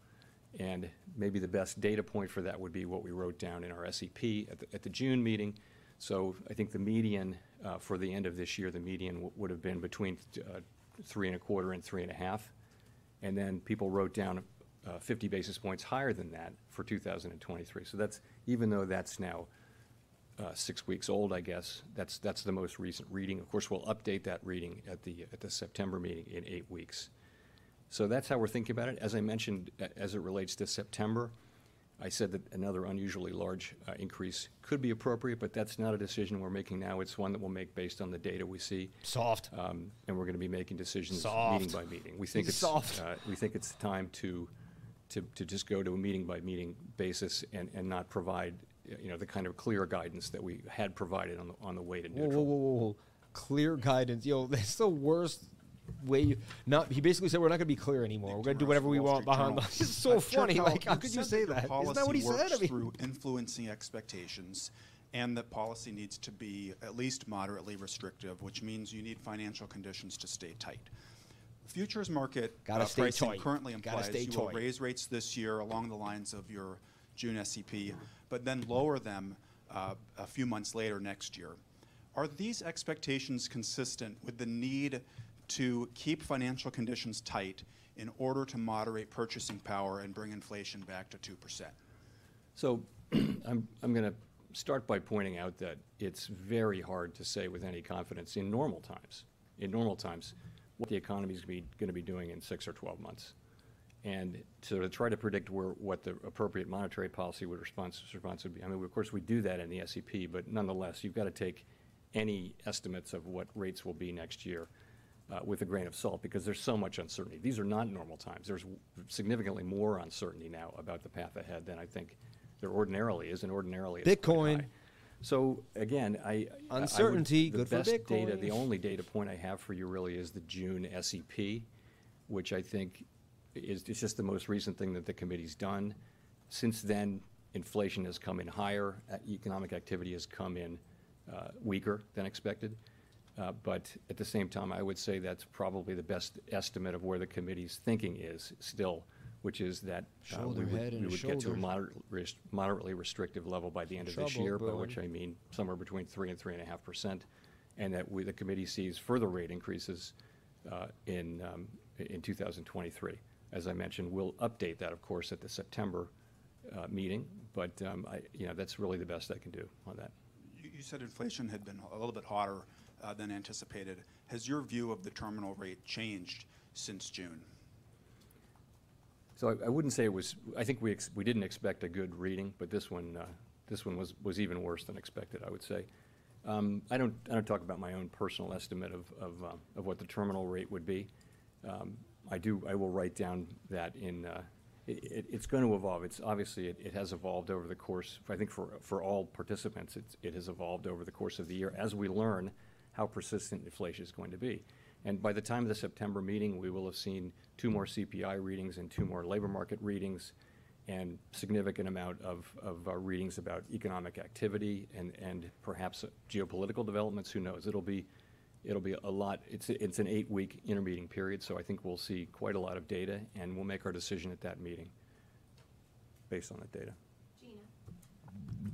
And maybe the best data point for that would be what we wrote down in our SEP at the, at the June meeting. So I think the median uh, for the end of this year, the median would have been between uh, three and a quarter and three and a half. And then people wrote down uh, 50 basis points higher than that for 2023. So that's, even though that's now uh, six weeks old, I guess, that's, that's the most recent reading. Of course, we'll update that reading at the, at the September meeting in eight weeks. So that's how we're thinking about it. As I mentioned, as it relates to September, I said that another unusually large uh, increase could be appropriate, but that's not a decision we're making now. It's one that we'll make based on the data we see. Soft. Um, And we're going to be making decisions Soft. meeting by meeting. We think it's, Soft. uh, we think it's time to, to, to just go to a meeting by meeting basis and, and not provide, you know, the kind of clear guidance that we had provided on the, on the way to Whoa, whoa, neutral. whoa, whoa, whoa. Clear guidance. Yo, [LAUGHS] that's the worst way you. Not, he basically said we're not going to be clear anymore. We're going to do whatever we want behind. This [LAUGHS] is so Uh, funny. Like, how could you say that? Isn't that what he said? I mean, through influencing expectations, and that policy needs to be at least moderately restrictive, which means you need financial conditions to stay tight. Futures market Gotta uh, stay pricing tight. currently implies you will raise rates this year along the lines of your June SEP, but then lower them uh, a few months later next year. Are these expectations consistent with the need to keep financial conditions tight in order to moderate purchasing power and bring inflation back to 2%? So [CLEARS THROAT] I'm, I'm going to start by pointing out that it's very hard to say with any confidence in normal times, in normal times, what the economy is going to be doing in six or 12 months. And to try to predict where, what the appropriate monetary policy would response, response would be, I mean, of course, we do that in the SEP, but nonetheless, you've got to take any estimates of what rates will be next year with a grain of salt because there's so much uncertainty. These are not normal times. There's significantly more uncertainty now about the path ahead than I think there ordinarily is, and ordinarily Bitcoin. So again, I- I. I would- Uncertainty, good for The data, Bitcoin. the only data point I have for you really is the June SEP, which I think is, is just the most recent thing that the committee's done. Since then, inflation has come in higher, uh, economic activity has come in uh, weaker than expected. Uh, But at the same time, I would say that's probably the best estimate of where the committee's thinking is still, which is that uh, Shoulder, we would, head, and we would get to a shoulders. moderate, res- moderately restrictive level by the end of this Trouble year, by brewing. which I mean somewhere between three and three and a half percent. And that we, the committee sees further rate increases uh, in, um, in 2023. As I mentioned, we'll update that, of course, at the September uh, meeting, but um, I, you know, that's really the best I can do on that. You you said inflation had been a little bit hotter uh, than anticipated. Has your view of the terminal rate changed since June? So I, I wouldn't say it was, I think we, we didn't expect a good reading, but this one, uh, this one was, was even worse than expected, I would say. Um, I don't, I don't talk about my own personal estimate of, of, uh, of what the terminal rate would be. Um, I do, I will write down that in, uh, it, it, it's going to evolve. It's, obviously, it, it has evolved over the course, I think for, for all participants, it has evolved over the course of the year as we learn how persistent inflation is going to be. And by the time of the September meeting, we will have seen two more CPI readings and two more labor market readings and significant amount of, of uh, readings about economic activity and, and perhaps geopolitical developments, who knows? It'll be, it'll be a lot, it's, it's an eight-week intermeeting period, so I think we'll see quite a lot of data, and we'll make our decision at that meeting based on that data.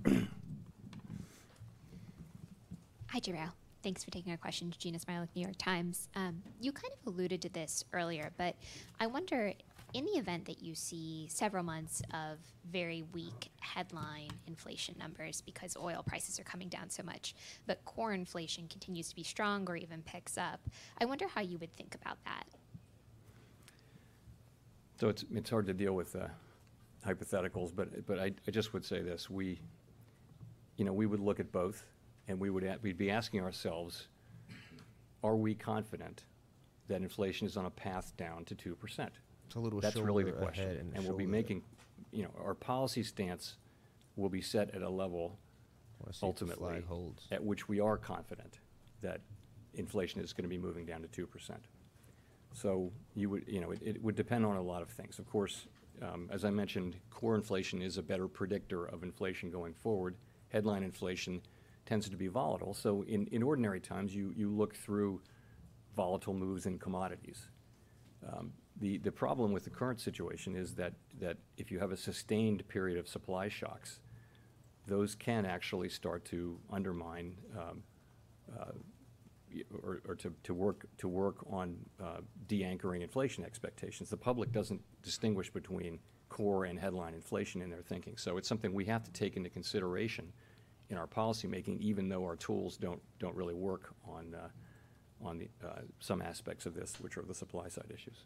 Jeanna. Hi, Jarrell. Thanks for taking our question, Jeanna Smialek, New York Times. Um, you kind of alluded to this earlier, but I wonder in the event that you see several months of very weak headline inflation numbers because oil prices are coming down so much, but core inflation continues to be strong or even picks up, I wonder how you would think about that. So it's, it's hard to deal with uh, hypotheticals, but, but I, I just would say this, we, you know, we would look at both, and we would, a- we'd be asking ourselves, are we confident that inflation is on a path down to two percent? It's a little That's really the shoulder question. ahead and a And we'll be shoulder making, you know, our policy stance will be set at a level Wanna see if the ultimately flag holds. at which we are confident that inflation is going to be moving down to two percent. So you would, you know, it, it would depend on a lot of things. Of course, um, as I mentioned, core inflation is a better predictor of inflation going forward. Headline inflation tends to be volatile. So in, in ordinary times, you, you look through volatile moves in commodities. Um, The, the problem with the current situation is that, that if you have a sustained period of supply shocks, those can actually start to undermine um, uh, or, or to, to work, to work on uh, de-anchoring inflation expectations. The public doesn't distinguish between core and headline inflation in their thinking. So it's something we have to take into consideration in our policymaking, even though our tools don't, don't really work on, uh, on the, uh, some aspects of this, which are the supply side issues.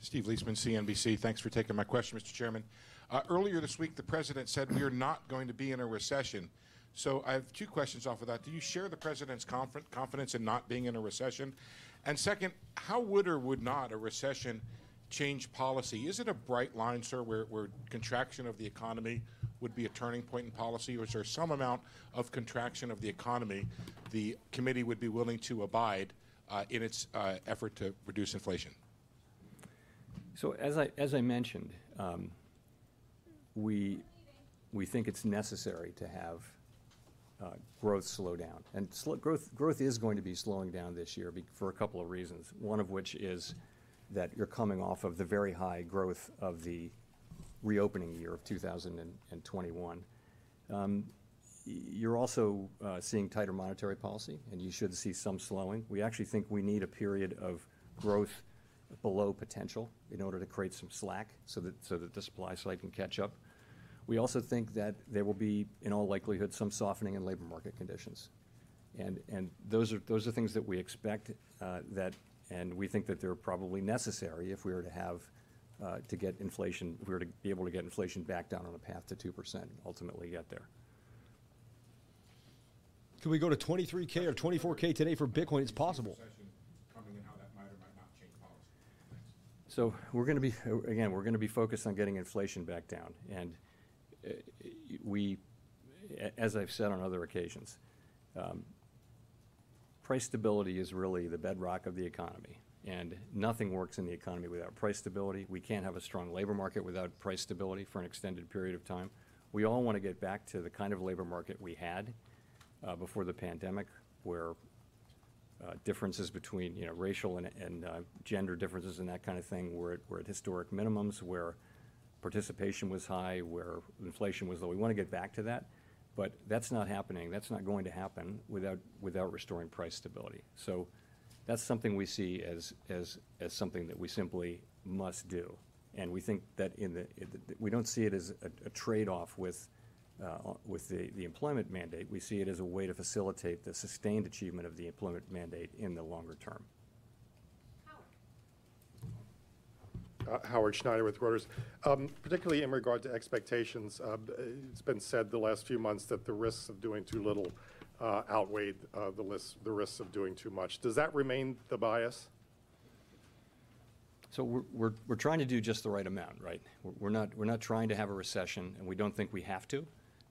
Steve Liesman, CNBC. Thanks for taking my question, Mr. Chairman. Uh, earlier this week, the president said we are not going to be in a recession. So I have two questions off of that. Do you share the president's confi- confidence in not being in a recession? And second, how would or would not a recession change policy? Is it a bright line, sir, where, where contraction of the economy would be a turning point in policy, or is there some amount of contraction of the economy the committee would be willing to abide uh, in its uh, effort to reduce inflation? So as I, as I mentioned, um, we, we think it's necessary to have uh, growth slow down. And sl- growth, growth is going to be slowing down this year for a couple of reasons. One of which is that you're coming off of the very high growth of the reopening year of 2021. Um, You're also uh, seeing tighter monetary policy, and you should see some slowing. We actually think we need a period of growth below potential in order to create some slack so that, so that the supply side can catch up. We also think that there will be, in all likelihood, some softening in labor market conditions. And, and those are, those are things that we expect uh, that, and we think that they're probably necessary if we were to have, to get inflation, if we were to be able to get inflation back down on a path to 2%, ultimately get there. Can we go to 23K or 24K today for Bitcoin? It's possible. coming and how that might or might not change policy. So we're going to be, again, we're going to be focused on getting inflation back down. And uh, we, as I've said on other occasions, um, price stability is really the bedrock of the economy. And nothing works in the economy without price stability. We can't have a strong labor market without price stability for an extended period of time. We all want to get back to the kind of labor market we had uh, before the pandemic, where uh, differences between, you know, racial and, and uh, gender differences and that kind of thing were at, were at historic minimums, where participation was high, where inflation was low. We want to get back to that, but that's not happening. That's not going to happen without, without restoring price stability. So that's something we see as, as, as something that we simply must do. And we think that in the, it- we don't see it as a, a trade-off with, uh, with the, the employment mandate. We see it as a way to facilitate the sustained achievement of the employment mandate in the longer term. Uh, Howard Schneider with Reuters. Um, Particularly in regard to expectations, uh, b- it's been said the last few months that the risks of doing too little uh, outweighed uh, the lists, the risks of doing too much. Does that remain the bias? So we're, we're, we're trying to do just the right amount, right? We're- We're not, we're not trying to have a recession, and we don't think we have to.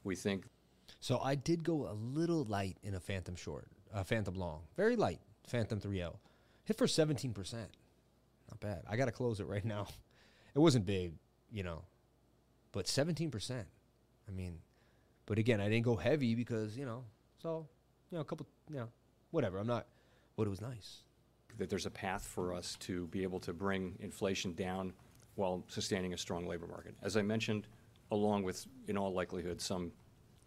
We think So I did go a little light in a Fantom short, a Fantom long, very light Fantom 3L. Hit for 17%. Not bad. I got to close it right now. [LAUGHS] It wasn't big, you know, but 17%. I mean, but again, I didn't go heavy because, you know, so, you know, a couple, you know, whatever. I'm not, but it was nice. that there's a path for us to be able to bring inflation down while sustaining a strong labor market. As I mentioned, along with, in all likelihood, some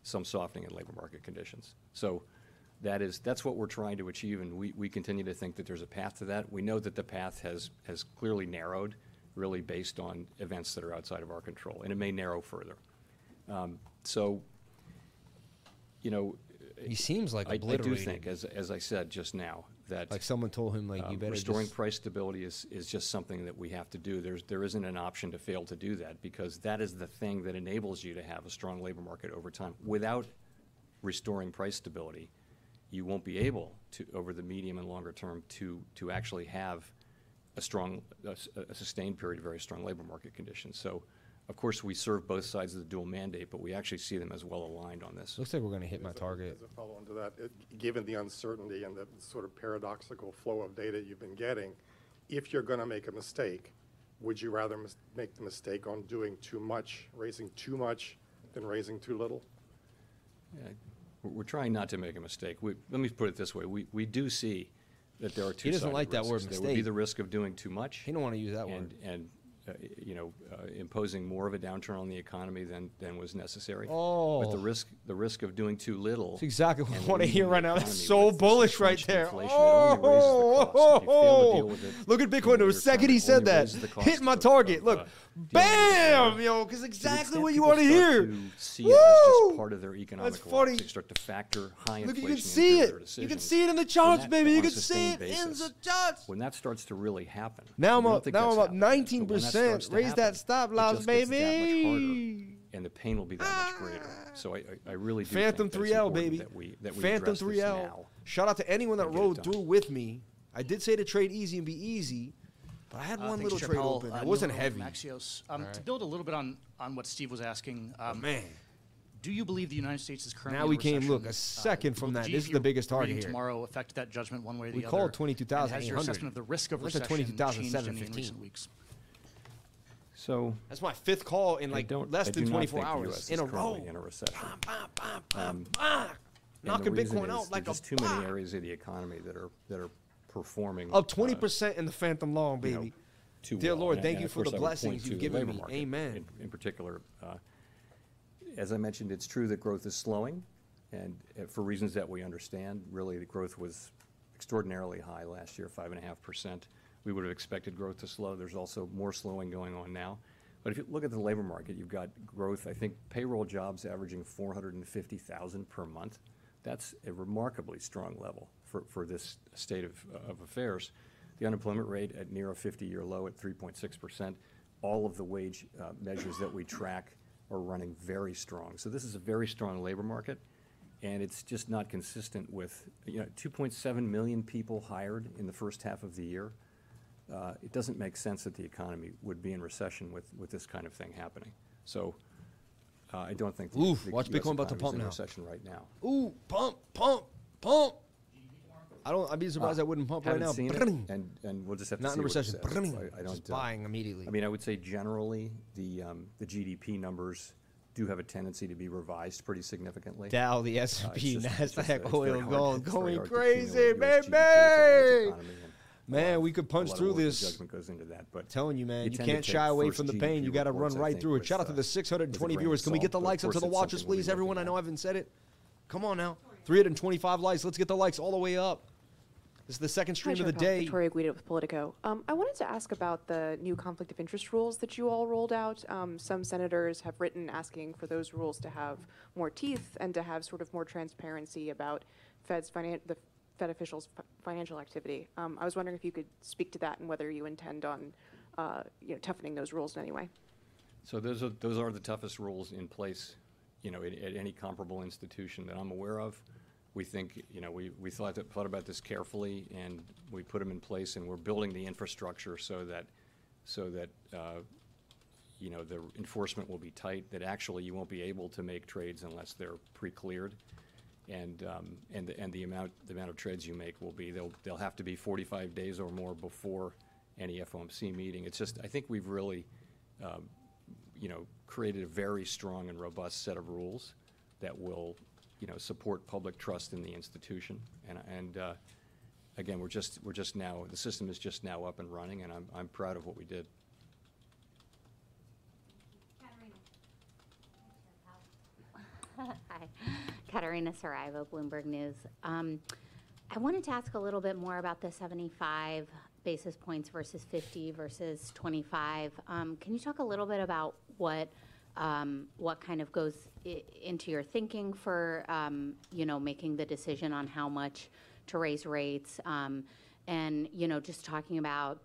some softening in labor market conditions. So that is, that's what we're trying to achieve, and we, we continue to think that there's a path to that. We know that the path has, has clearly narrowed, really based on events that are outside of our control, and it may narrow further. Um, So, you know. He seems like I- I do think, as, as I said just now, that. Like someone told him, like, you um, better Restoring just- price stability is, is just something that we have to do. There's, there isn't an option to fail to do that, because that is the thing that enables you to have a strong labor market over time. Without restoring price stability, you won't be able to, over the medium and longer term, to, to actually have a strong, a sustained period of very strong labor market conditions. So, of course, we serve both sides of the dual mandate, but we actually see them as well aligned on this. Looks like we're going to hit my As a- target. As a follow-on to that, it- given the uncertainty and the sort of paradoxical flow of data you've been getting, if you're going to make a mistake, would you rather mis- make the mistake on doing too much, raising too much, than raising too little? Yeah, We're we're trying not to make a mistake. We, let me put it this way, we, we do see that there are two He doesn't sided like that word risks. There would be mistake. the risk of doing too much. He don't want to use that and, word. and, uh, you know, uh, imposing more of a downturn on the economy than, than was necessary. Oh. But Oh. the risk, the risk of doing too little. That's exactly what I want to hear right now. That's so bullish right there. only the cost. If you fail to deal with it Look at Bitcoin. The second he said that, raises the cost hit my target. of, Look, dealing with it. bam, yo, because exactly what you want to hear. to see it as Woo! just part of their economic That's funny. They start to factor high Look, inflation you can see it. You can see it in the charts, baby. You can see it in the charts. When that starts to really happen. Now I'm up. Now I'm up happening, but when that 19%. starts to Raise that stop loss, just gets that much baby. And the pain will be that much greater. So I, I- I really do Fantom that 3L, baby. that we, that we Fantom 3L. Shout out to anyone that and get it rode through with me. I did say to trade easy and be easy, but I had Uh, one little trade Powell. open. Uh, It wasn't heavy. Maxios. Um, To build a little bit on, on what Steve was asking, um, Man. do you believe the United States is currently Now in we came, recession? look, a Uh, second from will that. the This is the biggest target here. Tomorrow affect that judgment one way or the We other? called And 22,800. Has your assessment of the risk of Went to recession changed 22,715. any in recent weeks? So. That's my fifth call in like don't- less I than 24 think the hours US in is a row. currently in a recession. Bah, bah, bah, Um, bah. And the Knocking reason Bitcoin is out like a there's just too many areas of the economy that are, that are performing. Up uh, 20% in the Fantom Long, you know, baby. too Dear well. Lord, And- thank and you for the course I would blessings you've given me. market Amen. In, in particular, uh, as I mentioned, it's true that growth is slowing, and uh, for reasons that we understand, really the growth was extraordinarily high last year, five and a half percent. We would have expected growth to slow. There's also more slowing going on now. But if you look at the labor market, you've got growth. I think payroll jobs averaging 450,000 per month. That's a remarkably strong level for, for this state of, of affairs. The unemployment rate at near a 50-year low at 3.6%. All of the wage uh, measures that we track are running very strong. So this is a very strong labor market, and it's just not consistent with, you know, 2.7 million people hired in the first half of the year. Uh, It doesn't make sense that the economy would be in recession with, with this kind of thing happening. So uh, I don't think the Oof, the watch US Bitcoin about to pump in now. recession right now. Ooh, pump, pump, pump. I don't. I'd be surprised Uh, I wouldn't pump right now. seen it, and, and we'll just have to Not see in a what it recession. I- I don't, uh, buying immediately. I mean, I would say generally, the, um, the GDP numbers do have a tendency to be revised pretty significantly. Dow, the Uh, S&P, just- it's just- Nasdaq, oil, gold, going crazy, accumulate US GDP. It's a large baby. economy, and a Man, we could punch a lot through work this. Judgment goes into that, but. telling you, man, you tend to can't shy away from the GDP pain. You got to run right through it. Shout out to uh, the 620 with a grain viewers. Can we get the salt, but of likes up to the it's watchers, something we'll be please? Everyone, I know I haven't said it. Come on now. 325 likes. Let's get the likes all the way up. This is the second stream Hi, of the day. Victoria Guida with Politico. Um, I wanted to ask about the new conflict of interest rules that you all rolled out. Um, some senators have written asking for those rules to have more teeth and to have sort of more transparency about Fed's finan- the Fed officials' f- financial activity. Um, I was wondering if you could speak to that and whether you intend on, uh, you know, toughening those rules in any way. So those are, those are the toughest rules in place, you know, at, at any comparable institution that I'm aware of. We think, you know, we, we thought, thought about this carefully, and we put them in place, and we're building the infrastructure so that, so that, uh, you know, the enforcement will be tight, that actually you won't be able to make trades unless they're pre-cleared. And, um, and, the- and the amount, the amount of trades you make will be, they'll, they'll have to be forty-five days or more before any FOMC meeting. It's just, I think we've really, um, you know, created a very strong and robust set of rules that will, you know, support public trust in the institution. And, and, uh, again, we're just, we're just now, the system is just now up and running, and I'm, I'm proud of what we did. Hi, Catarina Saraiva, Bloomberg News. Um, I wanted to ask a little bit more about the 75 basis points versus 50 versus 25. Um, Can you talk a little bit about what, um, what kind of goes i- into your thinking for, um, you know, making the decision on how much to raise rates? Um, And, you know, just talking about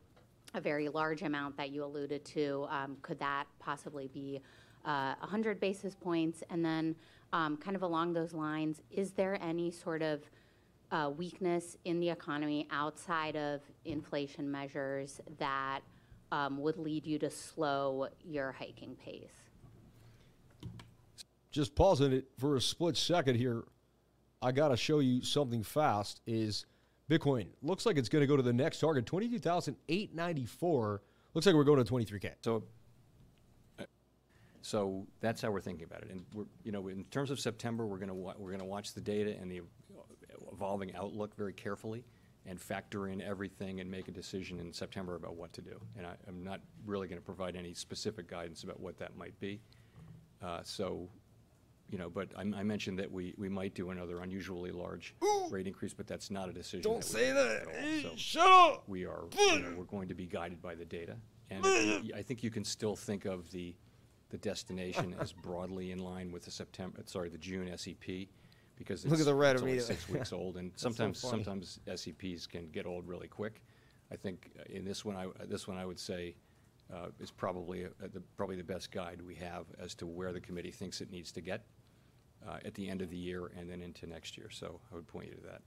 a very large amount that you alluded to, um, could that possibly be uh, 100 basis points? And then, um, kind of along those lines, is there any sort of uh, weakness in the economy outside of inflation measures that um, would lead you to slow your hiking pace? Just pausing it for a split second here. I got to show you something fast. Is Bitcoin looks like it's going to go to the next target, twenty two thousand eight ninety four. Looks like we're going to twenty three k. So, so that's how we're thinking about it. And we're, you know, in terms of September, we're gonna, wa- we're gonna watch the data and the evolving outlook very carefully and factor in everything and make a decision in September about what to do. And I, I'm not really gonna provide any specific guidance about what that might be. Uh, so, you know, but I, I mentioned that we, we might do another unusually large rate increase, but that's not a decision. Don't we say that. at all. So shut up. We are, you know, we're going to be guided by the data. And I I think you can still think of the, the destination as broadly in line with the September, sorry, the June SEP, because Look it's at the red it's only six [LAUGHS] weeks old, and sometimes, funny. sometimes SEPs can get old really quick. I think uh, in this one, I, this one I would say uh, is probably, uh, the, probably the best guide we have as to where the committee thinks it needs to get uh, at the end of the year and then into next year. So I would point you to that.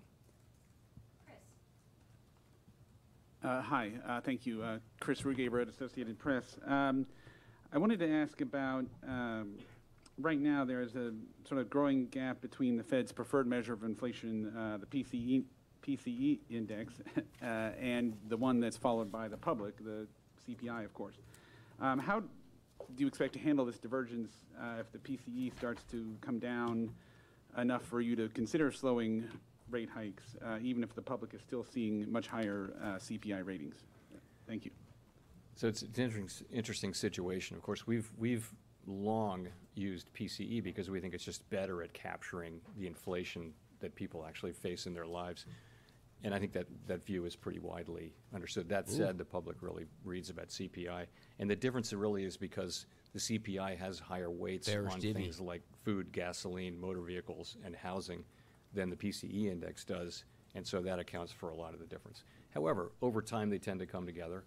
Uh, Hi, uh, thank you. Uh, Chris Rugaber at Associated Press. Um, I wanted to ask about, um, right now, there is a sort of growing gap between the Fed's preferred measure of inflation, uh, the PCE, PCE index, [LAUGHS] uh, and the one that's followed by the public, the CPI, of course. Um, How do you expect to handle this divergence uh, if the PCE starts to come down enough for you to consider slowing rate hikes, uh, even if the public is still seeing much higher uh, CPI ratings? Thank you. So it's, it's an interesting, interesting situation. Of course, we've, we've long used PCE because we think it's just better at capturing the inflation that people actually face in their lives. And I think that, that view is pretty widely understood. That said, the public really reads about CPI. And the difference really is because the CPI has higher weights Bearish on divvy. things like food, gasoline, motor vehicles, and housing than the PCE index does. And so that accounts for a lot of the difference. However, over time, they tend to come together.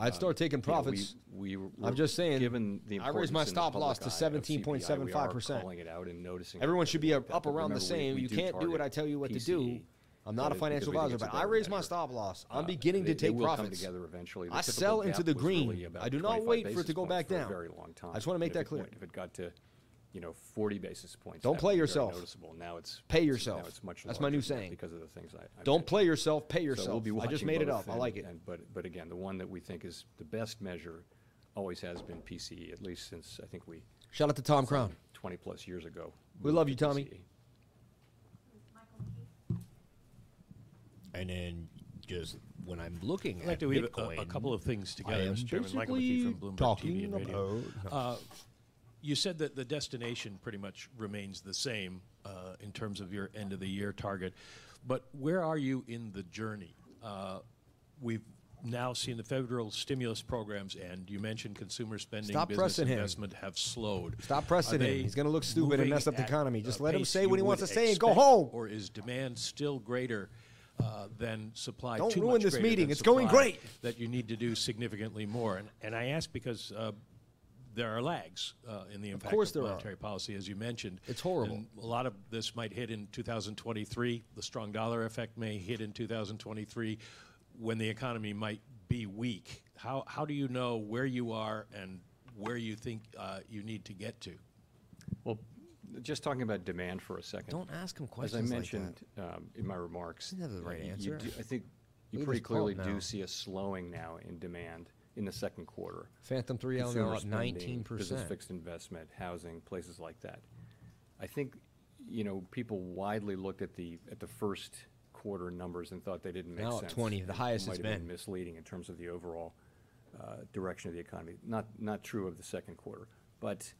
I'd start um, taking you know, profits. We, I'm just saying, Given the I raised my importance in the stop loss public to eye of CPI, we are 17.75%. calling it out and noticing Everyone should be up, up around the remember, we- same. we you can't do what I tell you what to PCE, do. I'm not a financial advisor, but I raised my stop loss. I'm Uh, beginning they- to take profits. together eventually. The I sell into the was really green. I do not wait for it to go back down. very long time. I just want to make that clear. went- If it got to, you know, 40 basis points. Don't play would be very yourself. Noticeable. Now it's. Pay yourself. Now it's much That's my new larger than that saying. Because of the things I. I Don't mentioned. play yourself, pay So we'll yourself. I just made it up. I like it. and- But, but again, the one that we think is the best measure always has been PCE, at least since I think we. Shout out to Tom Crown. 20-plus years ago. We love you, Tommy. And then just when I'm looking I'd like at to weave a- Bitcoin, a, a couple of things together. I am Mr. Chairman. Michael McKee from Bloomberg talking TV and radio. about- Uh, you said that the destination pretty much remains the same uh, in terms of your end of the year target, but where are you in the journey? Uh, we've now seen the federal stimulus programs end. You mentioned consumer spending, Stop business pressing him. investment have slowed. Stop pressing him. He's gonna look stupid and mess up the economy. Just let him say what he wants to say and go home. Or is demand still greater uh, than supply? Don't too ruin much this greater meeting. than It's going supply great. That you need to do significantly more. And, and I ask because uh, there are lags uh, in the impact course of there are. monetary policy, as you mentioned. It's horrible. And a lot of this might hit in 2023. The strong dollar effect may hit in 2023 when the economy might be weak. How, how do you know where you are and where you think uh, you need to get to? Well, just talking about demand for a second. Don't ask him questions. As I questions like mentioned um, in my remarks. Have the right you answer. do- I think you pretty clearly do see a slowing now in demand in the second quarter. Fantom 3L now Consumer up spending, 19%. Business fixed investment, housing, places like that. I think, you know, people widely looked at the, at the first quarter numbers and thought they didn't make Now at sense. 20, the It highest might it's have been. Misleading in terms of the overall uh, direction of the economy. Not, not true of the second quarter. But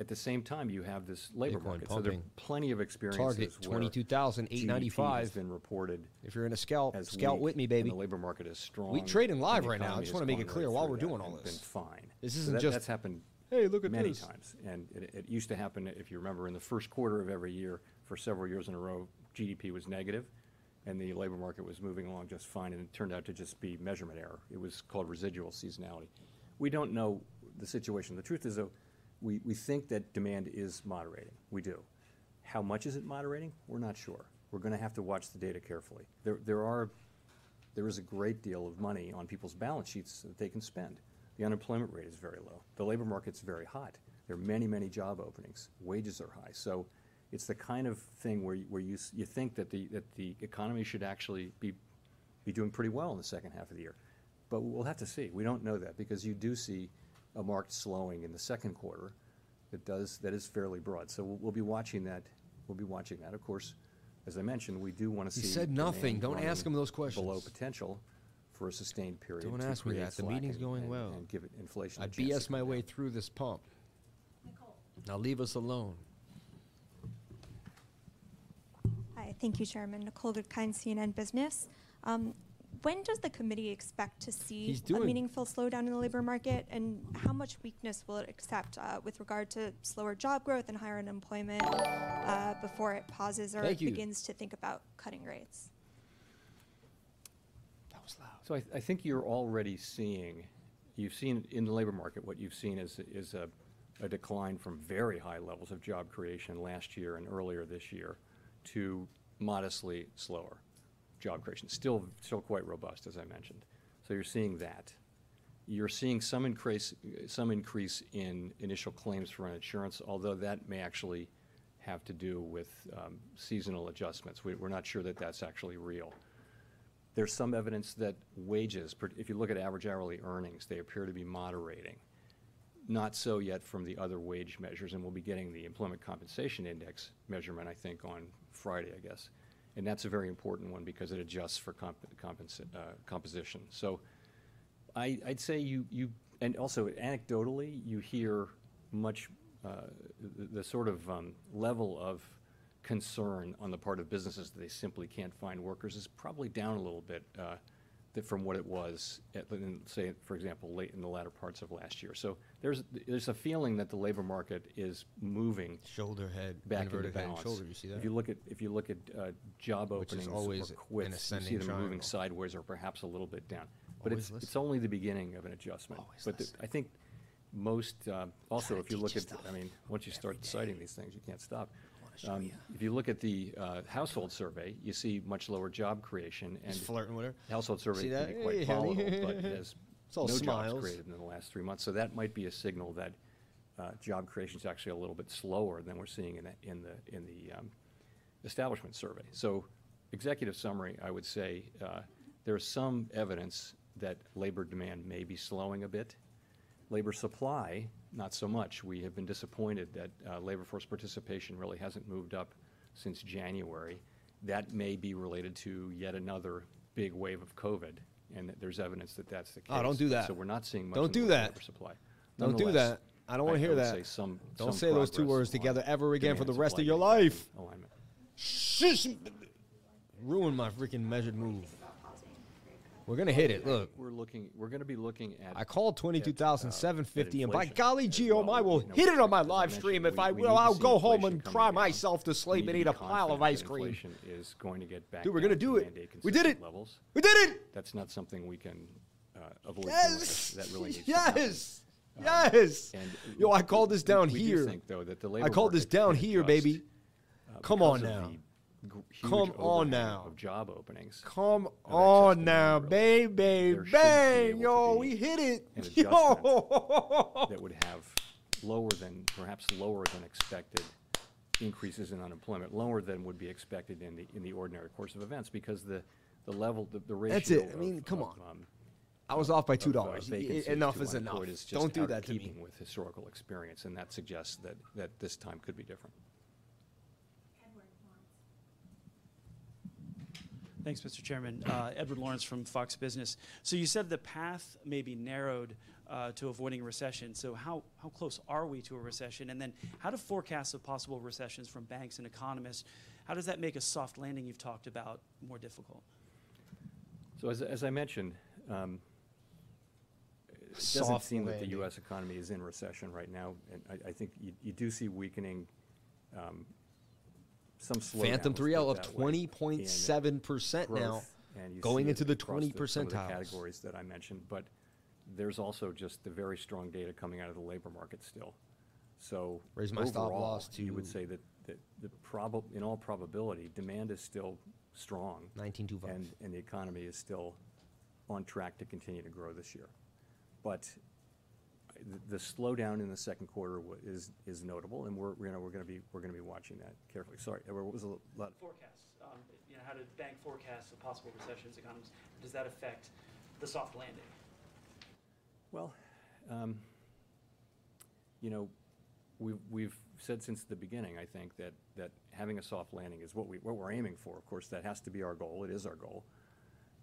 at the same time, you have this labor Bitcoin market. So there are pumping. plenty of experiences Target where 22,895. GDP has been reported If you're in a scout, as scout weak, with me, and baby. the labor market is strong. We trading and live the right now. I economy just has wanna make gone it clear right while we're that doing all and this. Been fine. This So isn't that- just, That's happened "Hey, look at many this." times. And it, it used to happen, if you remember, in the first quarter of every year for several years in a row, GDP was negative, and the labor market was moving along just fine, and it turned out to just be measurement error. It was called residual seasonality. We don't know the situation. The truth is, though, we, we think that demand is moderating. We do. How much is it moderating? We're not sure. We're going to have to watch the data carefully. There, there are there is a great deal of money on people's balance sheets that they can spend. The unemployment rate is very low. The labor market's very hot. There are many, many job openings. Wages are high. So it's the kind of thing where, you- where you, you think that the, that the economy should actually be, be doing pretty well in the second half of the year. But we'll have to see. We don't know that because you do see a marked slowing in the second quarter that does, that is fairly broad. So we'll, we'll be watching that. We'll be watching that. Of course, as I mentioned, we do want to see. He said nothing. Don't ask him those questions. Below potential for a sustained period. Don't ask me that. The slack meeting's and- going and- well. And give it inflation a I chance to BS my way down. through this pump. Nicole. Now leave us alone. Hi, thank you, Chairman. Nicole Goodkind, CNN Business. Um, when does the committee expect to see a meaningful slowdown in the labor market, and how much weakness will it accept uh, with regard to slower job growth and higher unemployment uh, before it pauses or Thank you. begins to think about cutting rates? So I, I think you're already seeing, you've seen in the labor market, what you've seen is, is a, a decline from very high levels of job creation last year and earlier this year to modestly slower job creation. Still, still quite robust, as I mentioned. So you're seeing that. You're seeing some increase, some increase in initial claims for insurance, although that may actually have to do with um, seasonal adjustments. We, we're not sure that that's actually real. There's some evidence that wages, if you look at average hourly earnings, they appear to be moderating. Not so yet from the other wage measures, and we'll be getting the Employment Compensation Index measurement, I think, on Friday, I guess. And that's a very important one because it adjusts for uh, composition. So I'd say you, and also anecdotally, you hear much, uh, the, the sort of um, level of concern on the part of businesses that they simply can't find workers is probably down a little bit uh, that from what it was, at, in, say, for example, late in the latter parts of last year. So there's, there's a feeling that the labor market is moving Shoulder, head, back into inverted head balance. shoulder. You see that? If you look at, if you look at uh, job Which openings always or quits, you see them moving sideways or perhaps a little bit down. But Always it's, listen. it's only the beginning of an adjustment. But the- I think most, uh, also, if you look at, I mean, once you start citing these things, you can't stop. Um, If you look at the uh, household survey, you see much lower job creation. and He's flirting with her. Household survey See can that? be quite Hey, honey. volatile, but has [LAUGHS] It's all no smiles. jobs created in the last three months. So that might be a signal that uh, job creation is actually a little bit slower than we're seeing in the, in the, in the um, establishment survey. So executive summary, I would say, uh, there's some evidence that labor demand may be slowing a bit. Labor supply, not so much. We have been disappointed that uh, labor force participation really hasn't moved up since January. That may be related to yet another big wave of COVID, and that there's evidence that that's the case. Oh, don't do that. So we're not seeing much Don't do that. labor supply. Don't do that. I don't want to hear that. say some- don't some say those two words together ever again for the rest of your life. alignment. Ruin my freaking measured move. We're gonna hit it. Look, We're looking, we're gonna be looking at. I called twenty-two thousand seven fifty, and by golly, well. I will You know, hit it on my live stream. If we- I will, I'll go home and cry myself to sleep and eat a pile of ice cream. Is going to get back. Dude, we're gonna do it. We did it. Levels. We did it. That's not something we can uh, avoid. Yes. That really needs to happen. Yes. Yes. and Yo, I called this down we do here. think, though, that the I called this down here, baby. uh, Come on now. The gr- huge Come on now. Of job openings. Come on now, baby, be bang, yo, we hit it. an [LAUGHS] Yo. that would have lower than, perhaps lower than expected increases in unemployment, lower than would be expected in the, in the ordinary course of events, because the, the level, the, the ratio. That's it. I mean, of- come of, on. um, I was off by two uh, dollars. Enough is enough. is Don't do that to me. with historical experience, and that suggests that, that this time could be different. Thanks, Mr. Chairman. Uh, Edward Lawrence from Fox Business. So you said the path may be narrowed uh, to avoiding recession. So how, how close are we to a recession? And then how do forecasts of possible recessions from banks and economists, how does that make a soft landing you've talked about more difficult? So as, as I mentioned, um, it doesn't Soft seem that the. U.S. economy is in recession right now, and I, I think you, you do see weakening, um, some. Fantom 3L it up that way, in 20.7% now, and going into the 20 some of the. Categories that I mentioned, but there's also just the very strong data coming out of the labor market still. So Raise my stop overall, loss You would say that, that the prob, in all probability, demand is still strong. 19.25. And, and the economy is still on track to continue to grow this year. But the, the slowdown in the second quarter wa- is, is notable, and we're, you know, we're gonna be, we're gonna be watching that carefully. Sorry, what was a lot? Forecasts, um, you know, how do bank forecasts of possible recessions, economies, does that affect the soft landing? Well, um, you know, we've, we've said since the beginning, I think, that, that having a soft landing is what we, what we're aiming for. Of course, that has to be our goal. It is our goal.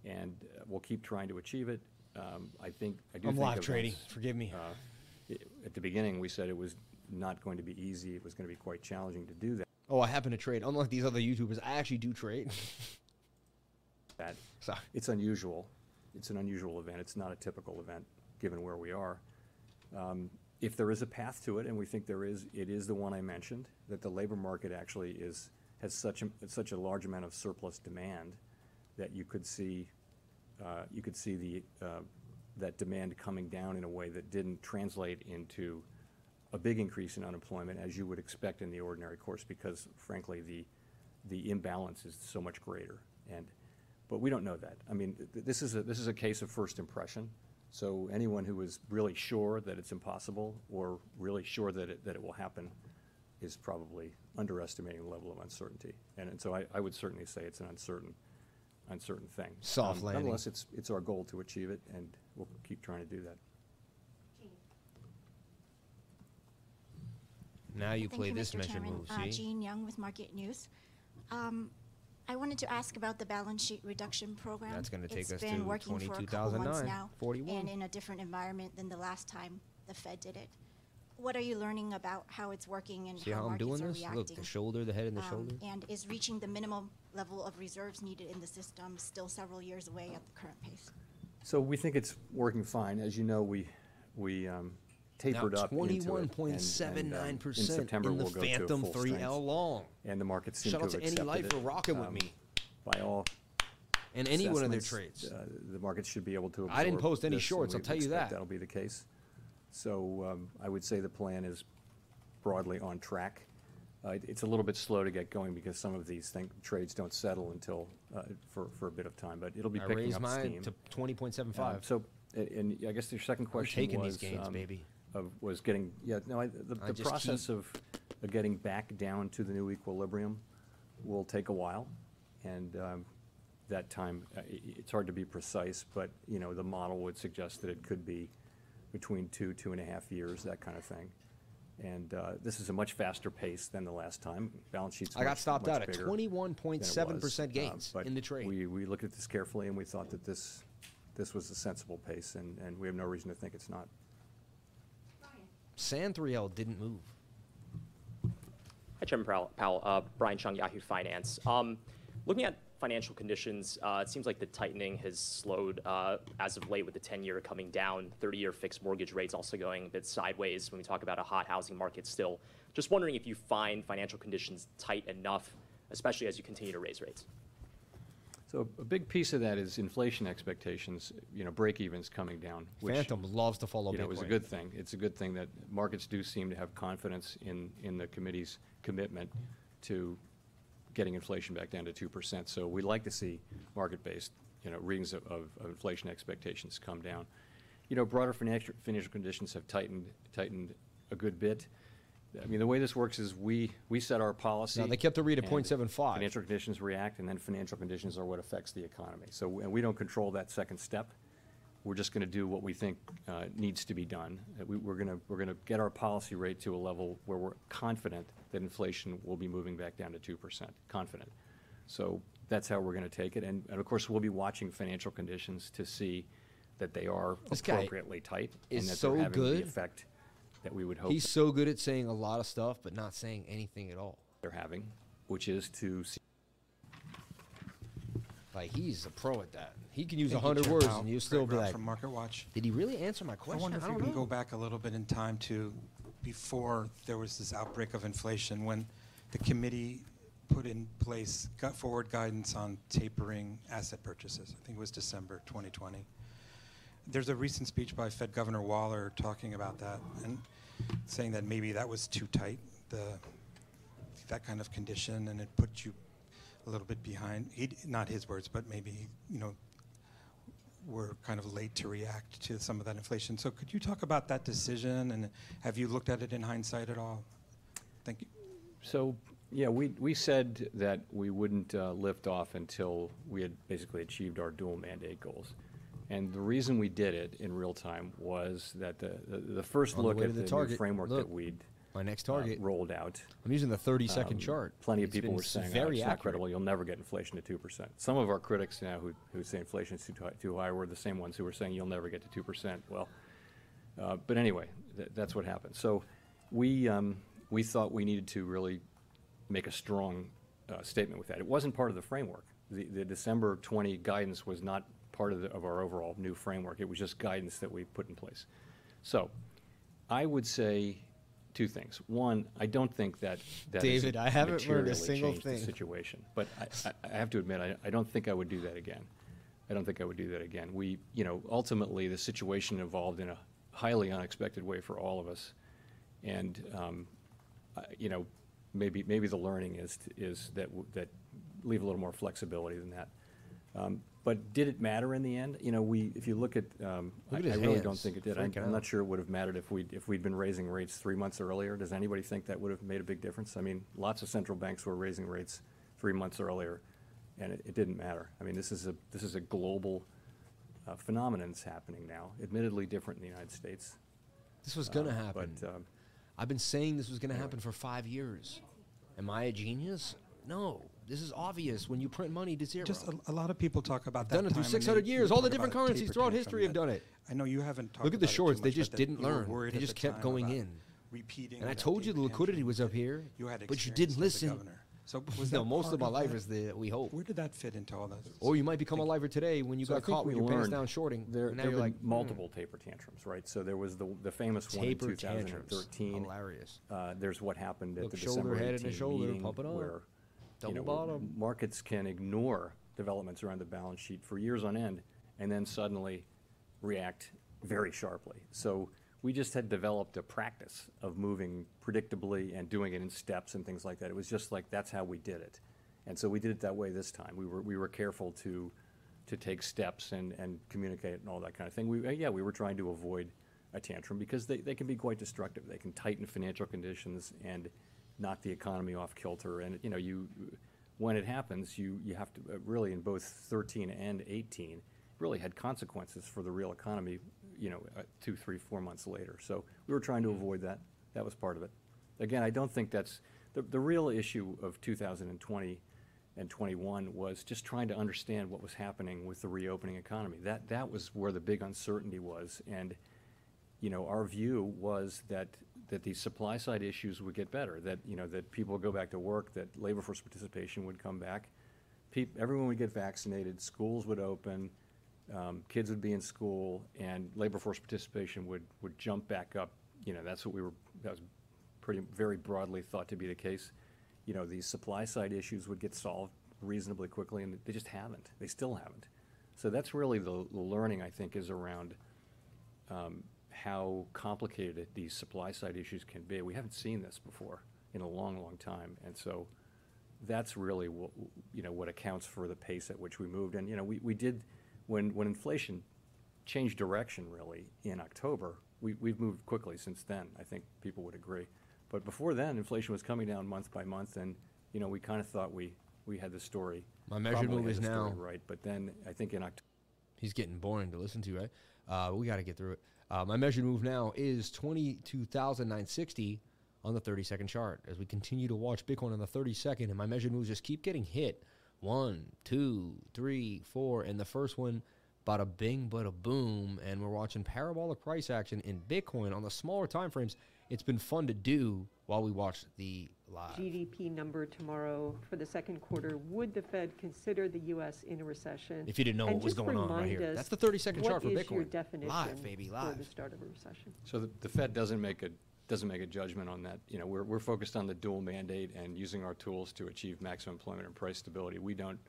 And uh, we'll keep trying to achieve it. Um, I think, I do I'm think. live trading. events, Forgive me. uh, i- At the beginning, we said it was not going to be easy. It was going to be quite challenging to do that. Oh, I happen to trade. Unlike these other YouTubers, I actually do trade. [LAUGHS] that. Sorry. It's unusual. It's an unusual event. It's not a typical event, given where we are. Um, If there is a path to it, and we think there is, it is the one I mentioned, that the labor market actually is, has such a, such a large amount of surplus demand that you could see, uh, you could see the, uh, that demand coming down in a way that didn't translate into a big increase in unemployment, as you would expect in the ordinary course, because frankly, the, the imbalance is so much greater. And, but we don't know that. I mean, th- this is a, this is a case of first impression. So anyone who is really sure that it's impossible or really sure that it, that it will happen is probably underestimating the level of uncertainty. And, and so I, I would certainly say it's an uncertain, uncertain things. Soft Um, landing. Nonetheless, it's, it's our goal to achieve it, and we'll keep trying to do that. Now you Thank play you, this Mr. measure Chairman. move, Uh, see? Jean Yung with Market News. Um, I wanted to ask about the balance sheet reduction program. That's gonna take us It's been to working for a couple months 22,009, now. 41. And in a different environment than the last time the Fed did it. What are you learning about how it's working and See how how I'm markets doing are this? reacting? Look, the shoulder, the head, and the Um, shoulder. And is reaching the minimum level of reserves needed in the system still several years away at the current pace? So we think it's working fine. As you know, we, we um, tapered up into it. and- and, um, In 21.79% September, in the we'll go to Fantom full 3L long. And the markets seem to Shout have out to accepted Any Life for rocking with Um, me. By all And any one of their assessments, trades. uh, The markets should be able to absorb I didn't post any this, and shorts, I'll we tell you expect that. That'll be the case. So um, I would say the plan is broadly on track. Uh, it- It's a little bit slow to get going because some of these thing, trades don't settle until, uh, for, for a bit of time, but it'll be I picking raised up mine steam. to 20.75. Um, So, a- and I guess your second question was. taking these gains, um, baby. Of, was getting, yeah, no, I, the, I the just process of, of getting back down to the new equilibrium will take a while. And, um, that time, uh, i- i- it's hard to be precise, but, you know, the model would suggest that it could be between two, two and a half years, that kind of thing. And, uh, this is a much faster pace than the last time. Balance sheet's I got stopped out at bigger than it was. 21.7% Uh, gains but in the trade. We, we looked at this carefully and we thought that this, this was a sensible pace and, and we have no reason to think it's not. San 3L didn't move. Hi, Chairman Powell. Powell. Uh, Brian Cheung, Yahoo Finance. Um, looking at financial conditions, uh, it seems like the tightening has slowed uh, as of late with the 10-year coming down, 30-year fixed mortgage rates also going a bit sideways when we talk about a hot housing market still. Just wondering if you find financial conditions tight enough, especially as you continue to raise rates. So a big piece of that is inflation expectations, you know, break-evens coming down. which, Fantom loves to follow You know, was a good thing. It's a good thing that markets do seem to have confidence in, in the committee's commitment to getting inflation back down to two percent. So we'd like to see market-based, you know, readings of, of of inflation expectations come down. You know, broader financial, financial conditions have tightened, tightened a good bit. I mean, the way this works is we, we set our policy. they kept the read at and 0.75. Financial conditions react, and then financial conditions are what affects the economy. So, and we don't control that second step. We're just going to do what we think uh, needs to be done. Uh, We, we're going to, we're going to get our policy rate to a level where we're confident that inflation will be moving back down to two percent, confident. So that's how we're going to take it. And, and of course, we'll be watching financial conditions to see that they are This appropriately tight and that so they're having good. the effect that we would hope He's so good at saying a lot of stuff, but not saying anything at all. they're having, which is to see Like he's a pro at that. He can use a hundred words, and you still Greg be like, from Market Watch. "Did he really answer my question?" I wonder if don't you can know. go back a little bit in time to before there was this outbreak of inflation, when the committee put in place got forward guidance on tapering asset purchases. I think it was December 2020. There's a recent speech by Fed Governor Waller talking about that and saying that maybe that was too tight, the that kind of condition, and it put you a little bit behind. He, not his words, but maybe you know were kind of late to react to some of that inflation. So could you talk about that decision and have you looked at it in hindsight at all? Thank you. So, yeah, we, we said that we wouldn't uh, lift off until we had basically achieved our dual mandate goals. And the reason we did it in real time was that the, the, the first On look way at to the, the new framework Look, that we'd my next uh, target. rolled out. I'm using the 30 second um, chart. Plenty of It's people were saying, very oh, it's not credible, you'll never get inflation to 2%. Some of our critics now who, who say inflation is too, hi- too high were the same ones who were saying you'll never get to 2%. Well, uh, but anyway, th- that's what happened. So we, um, we thought we needed to really make a strong uh, statement with that. It wasn't part of the framework. The, the December 20 guidance was not part of, the, of our overall new framework. It was just guidance that we put in place. So I would say two things. One, I don't think that that David, I haven't learned a single thing. The situation, but I, I, I have to admit, I, I don't think I would do that again. I don't think I would do that again. We, you know, ultimately the situation evolved in a highly unexpected way for all of us, and um, I- you know, maybe maybe the learning is is that w- that leave a little more flexibility than that. Um, but did it matter in the end? You know, we if you look at, um, Look I, at his I really don't hands, think it did. I'm, freaking I'm not sure it would have mattered if we if we'd been raising rates three months earlier. Does anybody think that would have made a big difference? I mean, lots of central banks were raising rates three months earlier, and it, it didn't matter. I mean, this is a this is a global uh, phenomenon that's happening now. Admittedly, different in the United States. This was gonna Uh, happen. But um, I've been saying this was gonna happen for five years. Am I a genius? No. This is obvious when you print money to zero. Just a, a lot of people talk about I've that. done it through 600 years. All the different currencies throughout history have done it. I know you haven't talked Look at the about it too shorts. They just didn't learn. They just the kept going in. Repeating And I told you the liquidity was up here, You had but you didn't listen. So [LAUGHS] was no, most of my life is the we hope. Where did that fit into all this? Or you might become a lifer today when you So got caught with we your pants learned down shorting. There, and now there you're have like been multiple taper tantrums, right? So there was the the famous Taper one in tantrums. 2013. Hilarious. Uh, there's what happened at Look, the shoulder, December head, and a shoulder, meeting pump it up. where Double you know, where bottom. markets can ignore developments around the balance sheet for years on end, and then suddenly react very sharply. So we just had developed a practice of moving predictably and doing it in steps and things like that. It was just like that's how we did it, and so we did it that way this time. We were we were careful to to take steps and and communicate and all that kind of thing. We uh, yeah we were trying to avoid a tantrum because they, they can be quite destructive. They can tighten financial conditions and knock the economy off kilter. And you know you when it happens, you you have to uh, really in both 13 and 18 really had consequences for the real economy. You know, uh, two, three, four months later. So we were trying to avoid that. That was part of it. Again, I don't think that's the the real issue of 2020 and 21 was just trying to understand what was happening with the reopening economy. That that was where the big uncertainty was, and you know our view was that that these supply side issues would get better. That you know that people would go back to work, that labor force participation would come back, everyone would get vaccinated, schools would open, um, kids would be in school, and labor force participation would would jump back up. You know that's what we were. That was pretty very broadly thought to be the case. You know these supply side issues would get solved reasonably quickly, and they just haven't. They still haven't. So that's really the, the learning I think is around um, how complicated these supply side issues can be. We haven't seen this before in a long, long time, and so that's really what you know what accounts for the pace at which we moved. And you know we, we did when when inflation changed direction really in October. We we've moved quickly since then. I think people would agree. But before then, inflation was coming down month by month, and you know we kind of thought we we had the story. My measured move is now- right. But then I think in October. He's getting boring to listen to, right? Uh, we got to get through it. Uh, my measured move now is 22,960 on the 30 second chart as we continue to watch Bitcoin on the 30 second, and my measured moves just keep getting hit. One, two, three, four, and the first one Bada bing, bada boom, and we're watching parabolic price action in Bitcoin on the smaller time frames. It's been fun to do while we watch the live. GDP number tomorrow for the second quarter. Would the Fed consider the U.S. in a recession? If you didn't know And what was just going on right remind here. us, That's the 30-second chart for What is your Bitcoin. definition Live, baby, for live. the start of a recession? So the, the Fed doesn't make a, doesn't make a judgment on that. You know, we're, we're focused on the dual mandate and using our tools to achieve maximum employment and price stability. We don't,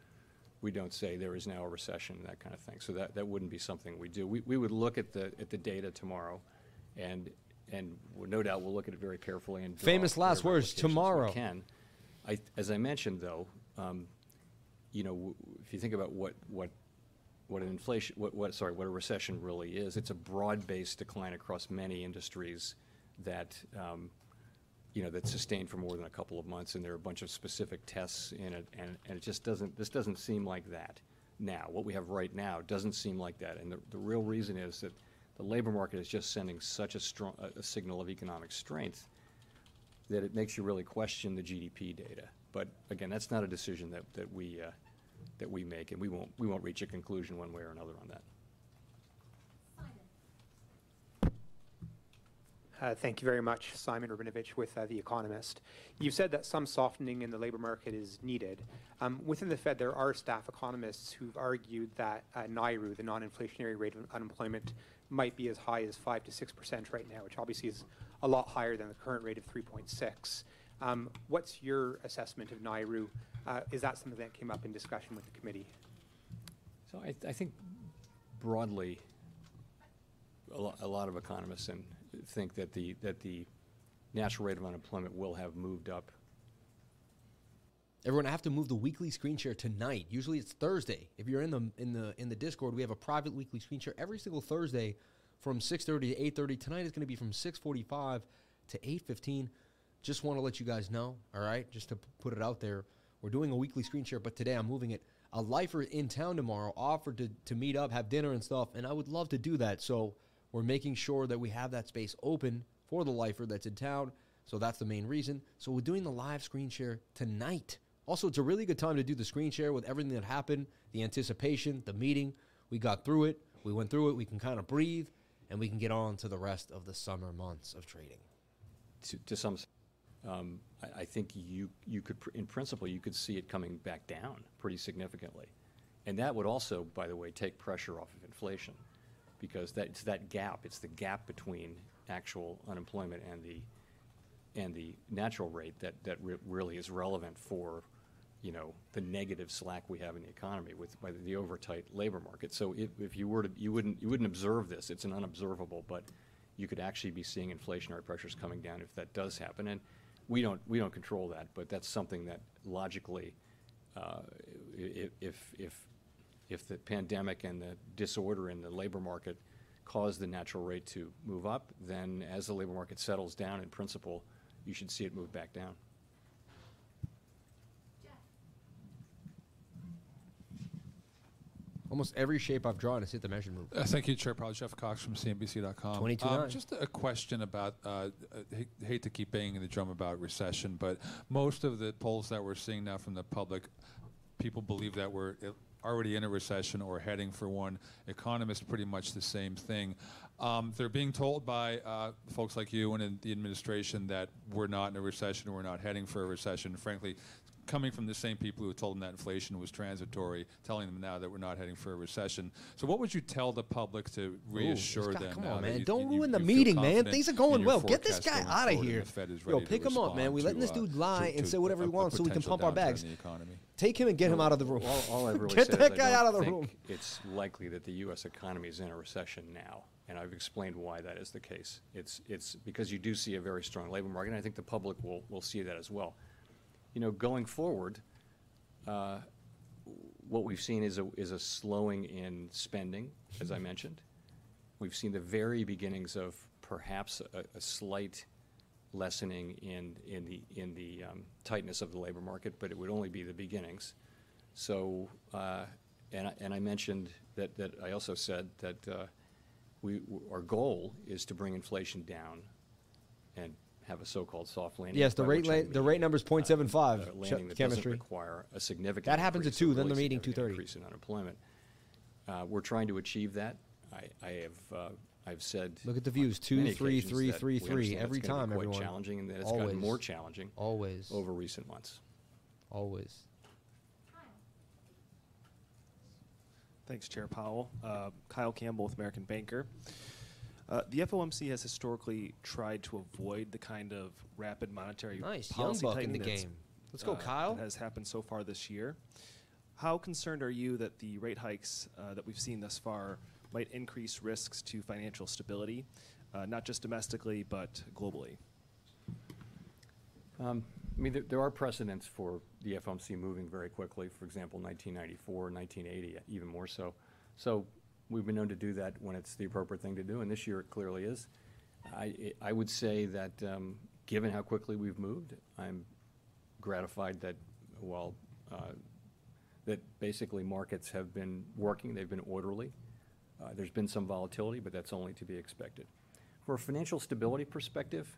we don't say there is now a recession, that kind of thing. So that, that wouldn't be something we do. We, we would look at the, at the data tomorrow and, and no doubt we'll look at it very carefully and. Famous last words, tomorrow. Can. I, as I mentioned though, um, you know, w- if you think about what, what, what an inflation, what, what, sorry, what a recession really is, it's a broad-based decline across many industries that, um, you know, that's sustained for more than a couple of months, and there are a bunch of specific tests in it, and, and it just doesn't, this doesn't seem like that now. What we have right now doesn't seem like that, and the, the real reason is that the labor market is just sending such a strong, a, a signal of economic strength that it makes you really question the GDP data. But again, that's not a decision that, that we, uh, that we make, and we won't, we won't reach a conclusion one way or another on that. Uh, Thank you very much. Simon Rabinovitch with uh, The Economist. You've said that some softening in the labor market is needed. Um, Within the Fed, there are staff economists who've argued that uh, NAIRU, the non-inflationary rate of unemployment, might be as high as 5 to 6% right now, which obviously is a lot higher than the current rate of 3.6. Um, What's your assessment of NAIRU? Uh, Is that something that came up in discussion with the committee? So I, I think broadly, a lot, a lot of economists and think that the, that the natural rate of unemployment will have moved up. Everyone, I have to move the weekly screen share tonight. Usually it's Thursday. If you're in the in the in the Discord, we have a private weekly screen share every single Thursday from 6:30 to 8:30. Tonight is going to be from 6:45 to 8:15. Just want to let you guys know, all right? Just to put it out there. We're doing a weekly screen share, but today I'm moving it. A lifer in town tomorrow offered to, to meet up, have dinner and stuff, and I would love to do that. So we're making sure that we have that space open for the lifer that's in town. So that's the main reason. So we're doing the live screen share tonight. Also, it's a really good time to do the screen share with everything that happened, the anticipation, the meeting. We got through it. We went through it. We can kind of breathe, and we can get on to the rest of the summer months of trading. To, to some, um, I, I think you, you could, in principle, you could see it coming back down pretty significantly. And that would also, by the way, take pressure off of inflation because that, it's that gap, it's the gap between actual unemployment and the, and the natural rate that, that re- really is relevant for, you know, the negative slack we have in the economy with by the, overtight labor market. So if, if you were to, you wouldn't, you wouldn't observe this, it's an unobservable, but you could actually be seeing inflationary pressures coming down if that does happen. And we don't, we don't control that, but that's something that logically, uh, if, if, if the pandemic and the disorder in the labor market cause the natural rate to move up, then as the labor market settles down in principle, you should see it move back down. Almost every shape I've drawn has hit the measure move. Uh, thank you, Chair Powell. Jeff Cox from CNBC.com. 22 Um, just a question about, uh, uh, hate, to keep banging the drum about recession, but most of the polls that we're seeing now from the public, people believe that we're already in a recession or heading for one. Economists, pretty much the same thing. Um, they're being told by uh, folks like you and in the administration that we're not in a recession, or we're not heading for a recession. Frankly, coming from the same people who told them that inflation was transitory, telling them now that we're not heading for a recession. So, what would you tell the public to reassure this guy- them? come on, man. you- Don't you- ruin the you feel meeting, man. Things are going well. Get this guy out of here. the Fed is Yo, ready to pick him up, man. respond We letting this uh, dude lie to- and to say whatever he a- a wants so we can pump our bags. the economy. Take him and get him out of the room. All, all I've [LAUGHS] really get that guy out of the room. It's likely that the U.S. economy is in a recession now, and I've explained why that is the case. It's it's because you do see a very strong labor market, and I think the public will will see that as well. You know, going forward, uh, what we've seen is a is a slowing in spending, as I mentioned. We've seen the very beginnings of perhaps a, a slight lessening in in the in the um, tightness of the labor market, but it would only be the beginnings. So, uh, and I, and I mentioned that that I also said that uh, we our goal is to bring inflation down and have a so-called soft landing. Yes, the rate which I la- the mean, rate number's 0.75, uh, landing that chemistry. doesn't require a significant. That happens at two, then really the meeting significant 2:30. Increase in unemployment. Uh, we're trying to achieve that. I, I have, uh, I've said. Look at the views, on two, many three, occasions three, that three, we three, understand every it's gonna be time, quite everyone. challenging, and that it's Always. gotten more challenging. Always. Over recent months. Always. Thanks, Chair Powell. Uh, Kyle Campbell with American Banker. Uh, the FOMC has historically tried to avoid the kind of rapid monetary Nice, young policy buck in tightening the game. Let's go, uh, Kyle. That has happened so far this year. How concerned are you that the rate hikes uh, that we've seen thus far might increase risks to financial stability, uh, not just domestically but globally? Um, I mean, there, there are precedents for the FOMC moving very quickly. For example, 1994, 1980, even more so. So we've been known to do that when it's the appropriate thing to do, and this year it clearly is. I, I would say that um, given how quickly we've moved, I'm gratified that while uh, that basically markets have been working, they've been orderly. Uh, there's been some volatility, but that's only to be expected. For a financial stability perspective,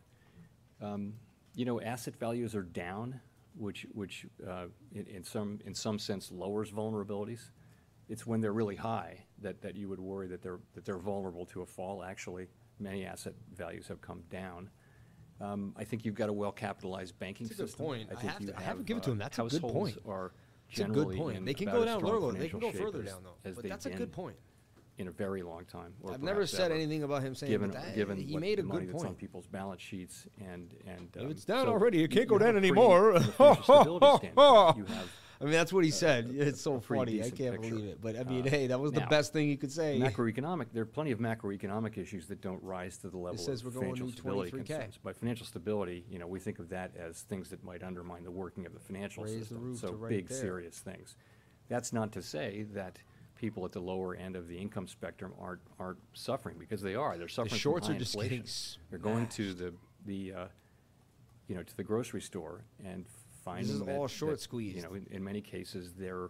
um, you know, asset values are down, which, which uh, in, in some, in some sense lowers vulnerabilities. It's when they're really high that, that you would worry that they're, that they're vulnerable to a fall. Actually, many asset values have come down. Um, I think you've got a well-capitalized banking That's a good system. point. I think have you to- I have to give it uh, to him. That's a good households point. Are It's a good generally point. in They can about go as down strong lower, they can financial go shape further as- down, though. as But they've that's a good point. In a very long time. or I've never perhaps said ever, anything about him saying, given, but that- given he what made a money good that's on point. people's balance sheets and and If um, it's down so already, it can't go down a pretty- anymore. from a financial stability [LAUGHS] standpoint, you have I mean, that's what he said. It's so funny. I can't picture. believe it. But I mean, Uh, hey, that was the best thing you could say. Macroeconomic, there are plenty of macroeconomic issues that don't rise to the level says of we're going financial to stability 23K. concerns. By financial stability, you know, we think of that as things that might undermine the working of the financial Raise the system. roof so right big, there. serious things. That's not to say that people at the lower end of the income spectrum aren't aren't suffering because they are. They're suffering shorts from are just inflation. They're going to the the uh, you know to the grocery store and finding is that, all short that, squeezed. You know, in, in many cases, their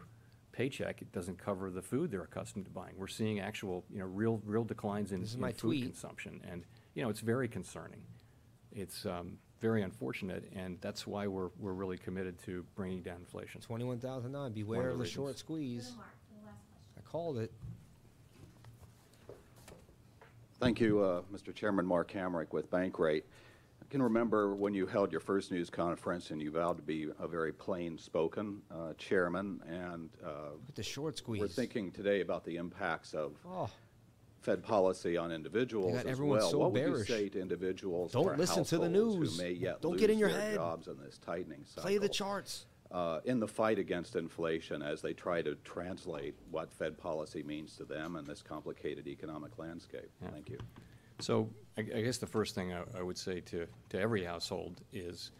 paycheck it doesn't cover the food they're accustomed to buying. We're seeing actual, you know, real real declines in, This is in my food tweet. consumption, and you know, it's very concerning. It's um, very unfortunate, and that's why we're we're really committed to bringing down inflation. Twenty-one thousand nine. Beware of of the the short reasons. squeeze. I called it. Thank you, uh, Mr. Chairman. Mark Hamrick with Bankrate. I can remember when you held your first news conference and you vowed to be a very plain-spoken uh, chairman, and uh, With the short squeeze. we're thinking today about the impacts of Oh. Fed policy on individuals got as everyone well. so what bearish. would you say to individuals Don't or listen to the households news. who may yet Don't lose get in your their head. jobs in this tightening cycle? Play the charts. uh, in the fight against inflation as they try to translate what Fed policy means to them in this complicated economic landscape. Thank you. So I, I guess the first thing I, I would say to, to every household is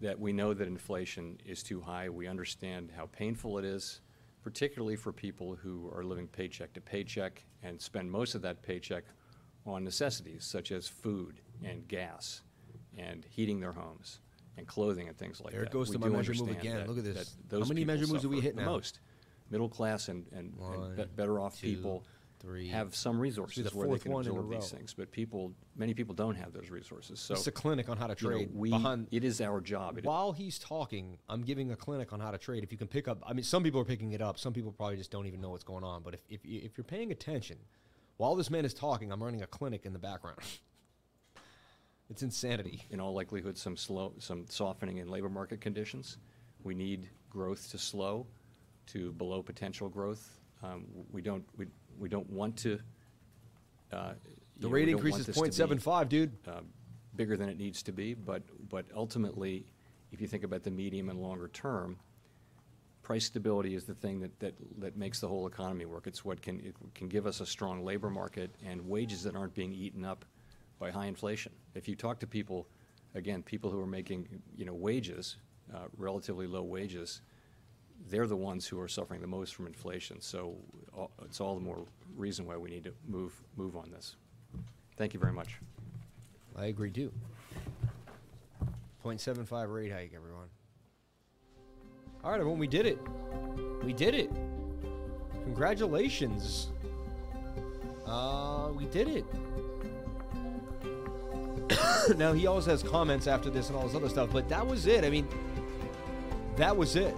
that we know that inflation is too high. We understand how painful it is, particularly for people who are living paycheck to paycheck and spend most of that paycheck on necessities such as food and gas and heating their homes and clothing and things like There that. goes We to my measure move again. that- Look at this. How many measure moves do we hit the now? most. Middle class and, and, and be- better off two, people three. have some resources the where they fourth can one in a absorb these row. things. But people, many people don't have those resources. So It's a clinic on how to you know, trade. we, behind, it is our job. It- While he's talking, I'm giving a clinic on how to trade. If you can pick up, I mean, some people are picking it up. Some people probably just don't even know what's going on. But if if, you- if you're paying attention, while this man is talking, I'm running a clinic in the background. [LAUGHS] it's insanity. in all likelihood, some slow, some softening in labor market conditions. We need growth to slow to below potential growth. Um, we don't, we, we don't want to. Uh, The rate increase is this to be, 0.75, dude. uh, bigger than it needs to be, but but ultimately, if you think about the medium and longer term, price stability is the thing that, that, that makes the whole economy work. It's what can, it can give us a strong labor market and wages that aren't being eaten up by high inflation. If you talk to people, again, people who are making, you know, wages, uh, relatively low wages, they're the ones who are suffering the most from inflation. So all- it's all the more reason why we need to move, move on this. Thank you very much. I agree too. 0.75 rate hike, everyone. All right, everyone, we did it. We did it. Congratulations. Uh, we did it. [COUGHS] now he always has comments after this and all this other stuff, but that was it. I mean, that was it.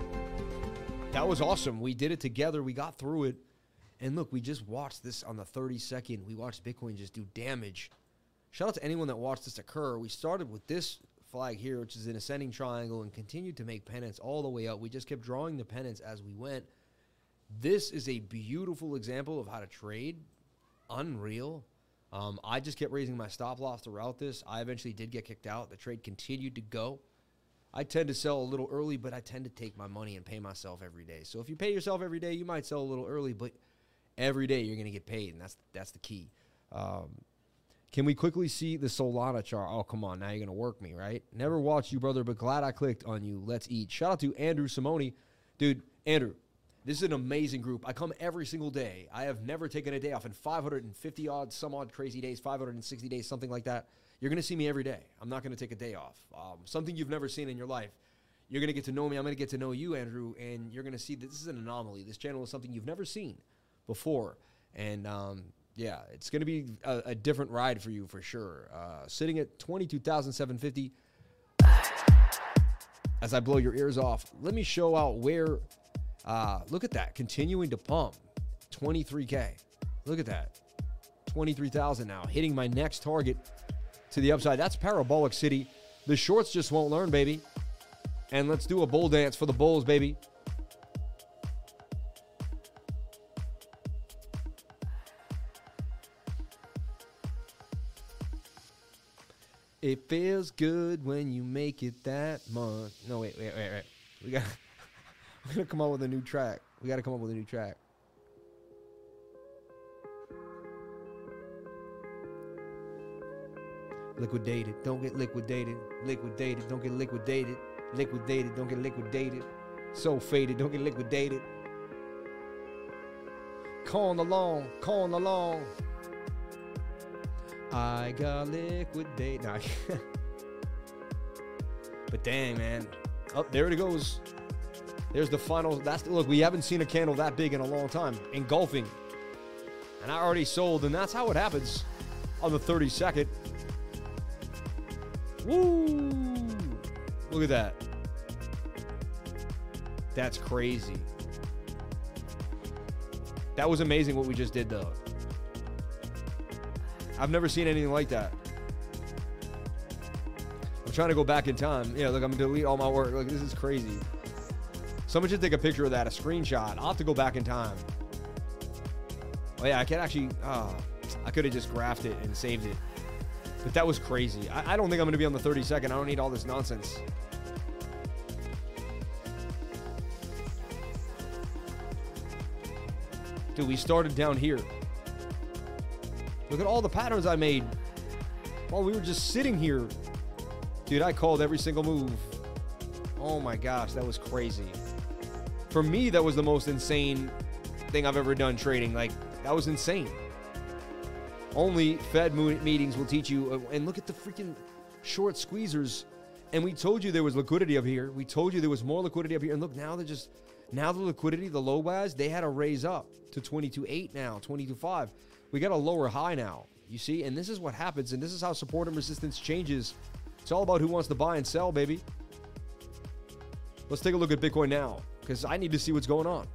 That was awesome. We did it together. We got through it. And look, we just watched this on the 32nd. We watched Bitcoin just do damage. Shout out to anyone that watched this occur. We started with this flag here, which is an ascending triangle, and continued to make pennants all the way up. We just kept drawing the pennants as we went. This is a beautiful example of how to trade. Unreal. Um, I just kept raising my stop loss throughout this. I eventually did get kicked out. The trade continued to go. I tend to sell a little early, but I tend to take my money and pay myself every day. So if you pay yourself every day, you might sell a little early, but every day you're going to get paid, and that's that's the key. Um, can we quickly see the Solana chart? Oh, come on. Now you're going to work me, right? Never watched you, brother, but glad I clicked on you. Let's eat. Shout out to Andrew Simone. Dude, Andrew, this is an amazing group. I come every single day. I have never taken a day off in 550 odd, some odd crazy days, 560 days, something like that. You're going to see me every day. I'm not going to take a day off. Um, something you've never seen in your life. You're going to get to know me. I'm going to get to know you, Andrew, and you're going to see that this is an anomaly. This channel is something you've never seen before. And um, yeah, it's going to be a, a, different ride for you for sure. Uh, sitting at 22,750. As I blow your ears off, let me show out where. Uh, look at that, continuing to pump, 23k. Look at that, 23,000 now, hitting my next target to the upside. That's parabolic city. The shorts just won't learn, baby. And let's do a bull dance for the bulls, baby. It feels good when you make it that much. No, wait, wait, wait, wait. We got [LAUGHS] we gotta come up with a new track. We gotta come up with a new track. Liquidated, don't get liquidated. Liquidated, don't get liquidated. Liquidated, don't get liquidated. So faded, don't get liquidated. Calling along, calling along. I got liquidated. Nah. [LAUGHS] but dang, man. Oh, there it goes. There's the final. That's look. We haven't seen a candle that big in a long time, engulfing. And I already sold, and that's how it happens on the 32nd. Woo! Look at that. That's crazy. That was amazing what we just did, though. I've never seen anything like that. I'm trying to go back in time. Yeah, look, I'm gonna delete all my work. Look, this is crazy. Someone should take a picture of that, a screenshot. I'll have to go back in time. Oh yeah, I can actually. Oh, I could have just graphed it and saved it. But that was crazy. I, I don't think I'm gonna be on the 32nd. I don't need all this nonsense. Dude, we started down here. Look at all the patterns I made while we were just sitting here. Dude, I called every single move. Oh my gosh, that was crazy. For me, that was the most insane thing I've ever done trading. Like, that was insane. Only Fed meetings will teach you. Uh, and look at the freaking short squeezers. And we told you there was liquidity up here. We told you there was more liquidity up here. And look, now they're just, now the liquidity, the low guys, they had to raise up to 22.8 now, 22.5. We got a lower high now, you see? And this is what happens. And this is how support and resistance changes. It's all about who wants to buy and sell, baby. Let's take a look at Bitcoin now because I need to see what's going on.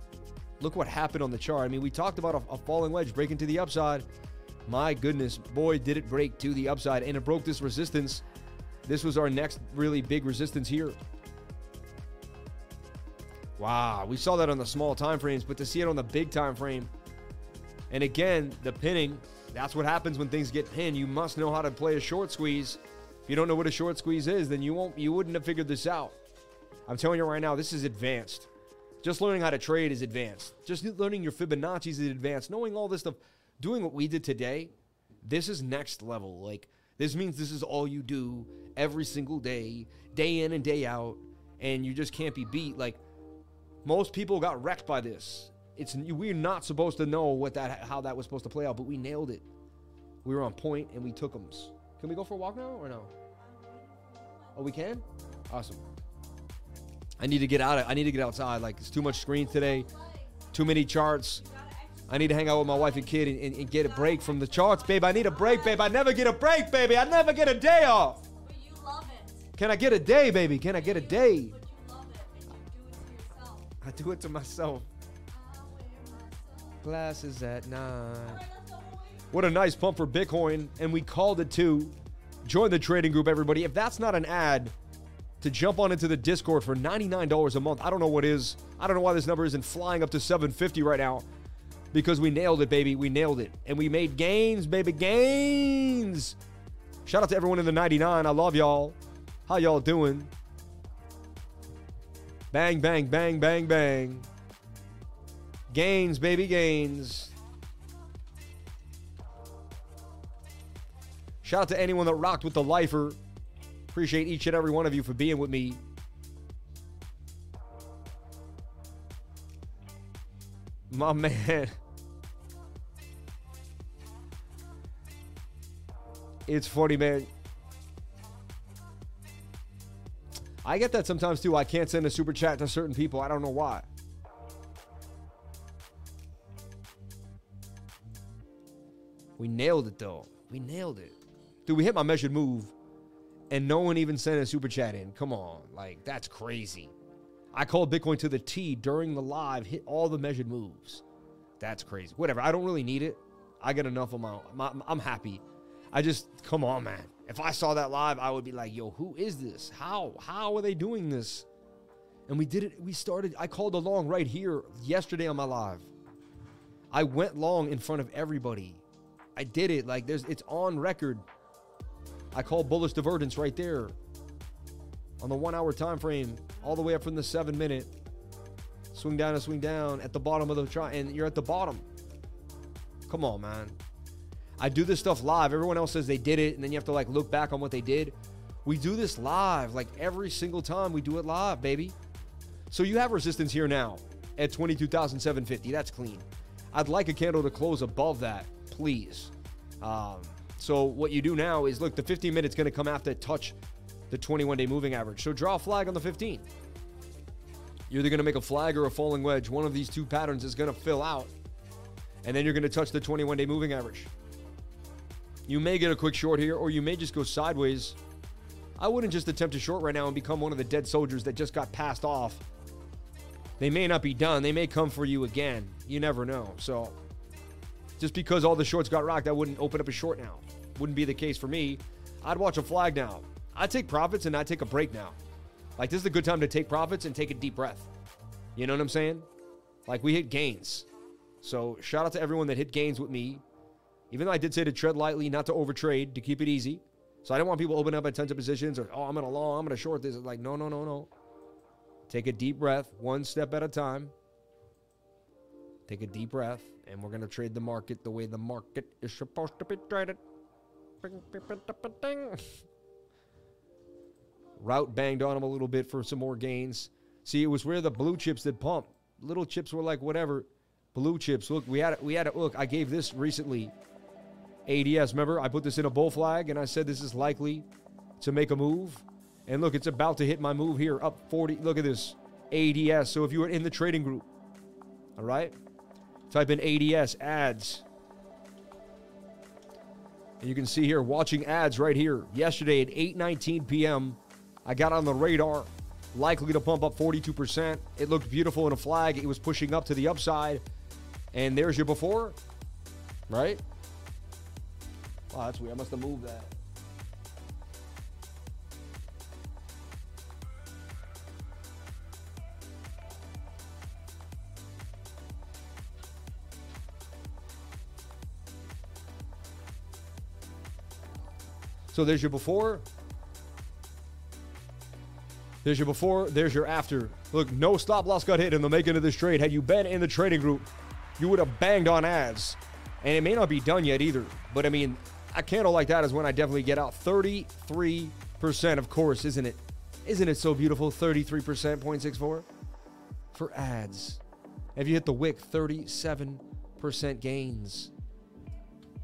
Look what happened on the chart. I mean, we talked about a, a falling wedge breaking to the upside. My goodness, boy, did it break to the upside and it broke this resistance. This was our next really big resistance here. Wow, we saw that on the small time frames, but to see it on the big time frame, and again, the pinning, that's what happens when things get pinned. You must know how to play a short squeeze. If you don't know what a short squeeze is, then you won't you wouldn't have figured this out. I'm telling you right now, this is advanced. Just learning how to trade is advanced. Just learning your Fibonacci's is advanced. Knowing all this stuff, doing what we did today, this is next level. Like this means this is all you do every single day, day in and day out, and you just can't be beat. Like most people got wrecked by this. It's we're not supposed to know what that how that was supposed to play out, but we nailed it. We were on point and we took them. Can we go for a walk now or no? Oh, we can. Awesome. I need to get out. Of, I need to get outside. Like it's too much screen today, too many charts. I need to hang out with my wife and kid and, and, and, get a break from the charts, babe. I need a break, babe. I never get a break, baby. I never get a day off. Can I get a day, baby? Can I get a day? I do it to myself. glasses at night. What a nice pump for Bitcoin, and we called it too. Join the trading group, everybody. If that's not an ad to jump on into the Discord for $99 a month, I don't know what is. I don't know why this number isn't flying up to 750 right now. Because we nailed it, baby. We nailed it. And we made gains, baby. Gains. Shout out to everyone in the 99. I love y'all. How y'all doing? Bang, bang, bang, bang, bang. Gains, baby, gains. Shout out to anyone that rocked with the lifer. Appreciate each and every one of you for being with me. My man. It's funny, man. I get that sometimes too. I can't send a super chat to certain people. I don't know why. We nailed it though. We nailed it. Dude, we hit my measured move and no one even sent a super chat in. Come on. Like, that's crazy. I called Bitcoin to the T during the live, hit all the measured moves. That's crazy. Whatever. I don't really need it. I get enough of my, my I'm happy. I just come on, man. If I saw that live, I would be like, "Yo, who is this? How how are they doing this?" And we did it. We started. I called a long right here yesterday on my live. I went long in front of everybody. I did it. Like there's, it's on record. I called bullish divergence right there on the one hour time frame, all the way up from the seven minute. Swing down and swing down at the bottom of the try, and you're at the bottom. Come on, man. I do this stuff live. Everyone else says they did it, and then you have to like look back on what they did. We do this live, like every single time we do it live, baby. So you have resistance here now at 22,750. That's clean. I'd like a candle to close above that, please. Um, so what you do now is look, the 15 minutes going to come after touch the 21 day moving average. So draw a flag on the 15. You're either going to make a flag or a falling wedge. One of these two patterns is going to fill out, and then you're going to touch the 21 day moving average. You may get a quick short here, or you may just go sideways. I wouldn't just attempt a short right now and become one of the dead soldiers that just got passed off. They may not be done. They may come for you again. You never know. So, just because all the shorts got rocked, I wouldn't open up a short now. Wouldn't be the case for me. I'd watch a flag now. I'd take profits and I'd take a break now. Like, this is a good time to take profits and take a deep breath. You know what I'm saying? Like, we hit gains. So, shout out to everyone that hit gains with me. Even though I did say to tread lightly, not to overtrade, to keep it easy. So I don't want people opening up at tons of positions or, oh, I'm to long, I'm to short this. Like, no, no, no, no. Take a deep breath, one step at a time. Take a deep breath, and we're to trade the market the way the market is supposed to be traded. [LAUGHS] Route banged on him a little bit for some more gains. See, it was where the blue chips that pump. Little chips were like whatever. Blue chips. Look, we had it. We had it. Look, I gave this recently. ADS. Remember, I put this in a bull flag and I said this is likely to make a move. And look, it's about to hit my move here, up 40. Look at this. ADS. So if you were in the trading group, all right, type in ADS ads. And you can see here watching ads right here. Yesterday at 8:19 p.m., I got on the radar, likely to pump up 42%. It looked beautiful in a flag. It was pushing up to the upside. And there's your before, right? Oh, that's weird. I must have moved that. So there's your before. There's your before. There's your after. Look, no stop loss got hit in the making of this trade. Had you been in the trading group, you would have banged on ads. And it may not be done yet either. But I mean, a candle like that is when I definitely get out. 33%, of course, isn't it? Isn't it so beautiful? 33%, 0.64 for ads. If you hit the wick, 37% gains.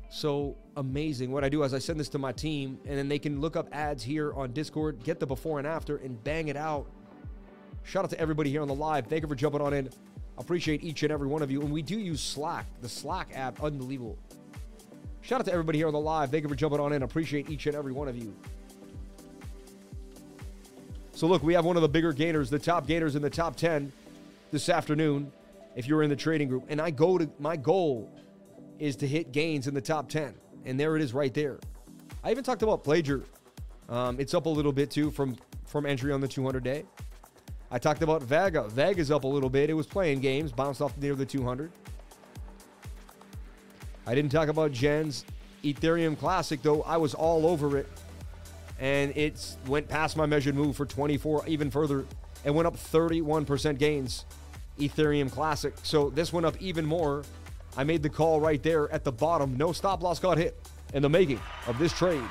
So amazing. What I do is I send this to my team, and then they can look up ads here on Discord, get the before and after, and bang it out. Shout out to everybody here on the live. Thank you for jumping on in. Appreciate each and every one of you. And we do use Slack, the Slack app, unbelievable. Shout out to everybody here on the live. Thank you for jumping on in. Appreciate each and every one of you. So look, we have one of the bigger gainers, the top gainers in the top 10 this afternoon. if you're in the trading group. And I go to my goal is to hit gains in the top 10. And there it is right there. I even talked about Plager. Um, it's up a little bit too from from entry on the 200 day. I talked about Vega. Vega's up a little bit. It was playing games, bounced off near the 200. I didn't talk about Jen's Ethereum Classic though. I was all over it, and it went past my measured move for 24, even further. It went up 31% gains. Ethereum Classic. So this went up even more. I made the call right there at the bottom. No stop loss got hit in the making of this trade.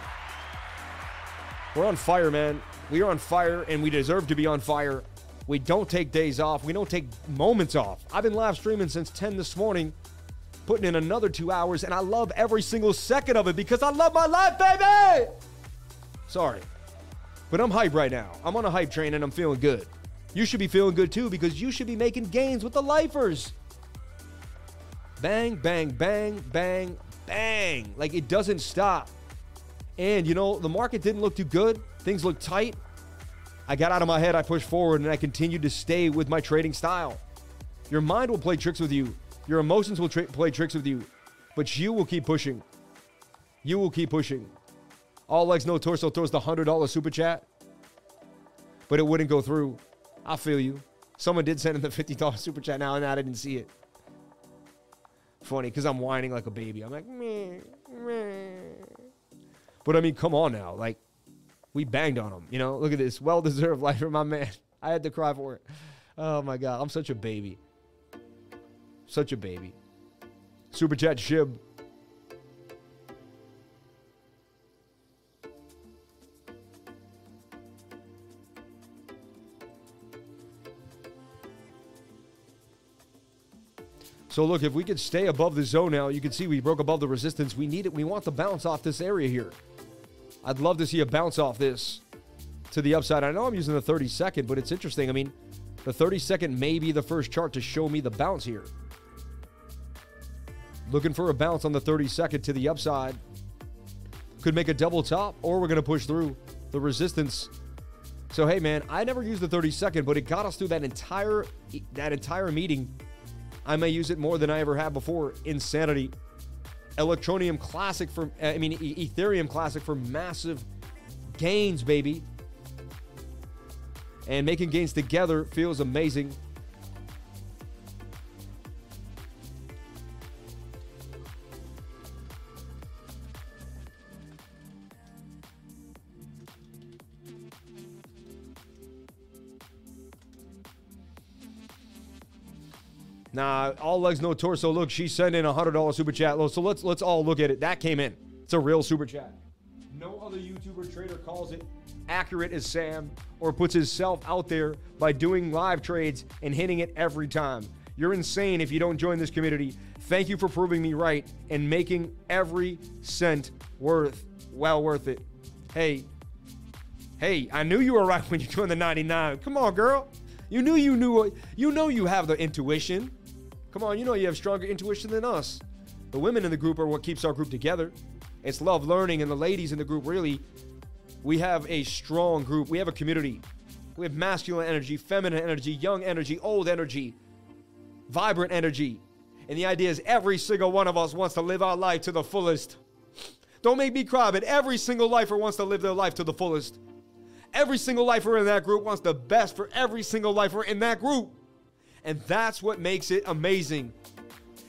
We're on fire, man. We are on fire, and we deserve to be on fire. We don't take days off. We don't take moments off. I've been live streaming since 10 this morning, putting in another two hours, and I love every single second of it because I love my life, baby! Sorry. But I'm hype right now. I'm on a hype train, and I'm feeling good. You should be feeling good too because you should be making gains with the lifers. Bang, bang, bang, bang, bang. Like it doesn't stop. And you know, the market didn't look too good. Things looked tight. I got out of my head, I pushed forward, and I continued to stay with my trading style. Your mind will play tricks with you, your emotions will tra- play tricks with you, but you will keep pushing. You will keep pushing. All legs, no torso throws the $100 super chat, but it wouldn't go through. I feel you. Someone did send in the $50 super chat now, and I didn't see it. Funny, because I'm whining like a baby. I'm like, meh, meh. But I mean, come on now. Like, we banged on him. You know, look at this. Well deserved [LAUGHS] life for my man. I had to cry for it. Oh my God. I'm such a baby. Such a baby. Super chat Shib. So look, if we could stay above the zone now, you can see we broke above the resistance. We need it. We want the bounce off this area here. I'd love to see a bounce off this to the upside. I know I'm using the 30 second, but it's interesting. I mean, the 30 second may be the first chart to show me the bounce here. Looking for a bounce on the 30 second to the upside. Could make a double top, or we're going to push through the resistance. So hey, man, I never used the 30 second, but it got us through that entire that entire meeting I may use it more than I ever have before. Insanity. Electronium Classic for, I mean, Ethereum Classic for massive gains, baby. And making gains together feels amazing. Nah, all legs, no torso. Look, she sent in a hundred dollar super chat. So let's let's all look at it. That came in. It's a real super chat. No other YouTuber trader calls it accurate as Sam or puts himself out there by doing live trades and hitting it every time. You're insane if you don't join this community. Thank you for proving me right and making every cent worth well worth it. Hey, hey, I knew you were right [LAUGHS] when you joined the 99. Come on, girl. You knew you knew you know you have the intuition. Come on, you know you have stronger intuition than us. The women in the group are what keeps our group together. It's love learning, and the ladies in the group really, we have a strong group. We have a community. We have masculine energy, feminine energy, young energy, old energy, vibrant energy. And the idea is every single one of us wants to live our life to the fullest. Don't make me cry, but every single lifer wants to live their life to the fullest. Every single lifer in that group wants the best for every single lifer in that group. And that's what makes it amazing.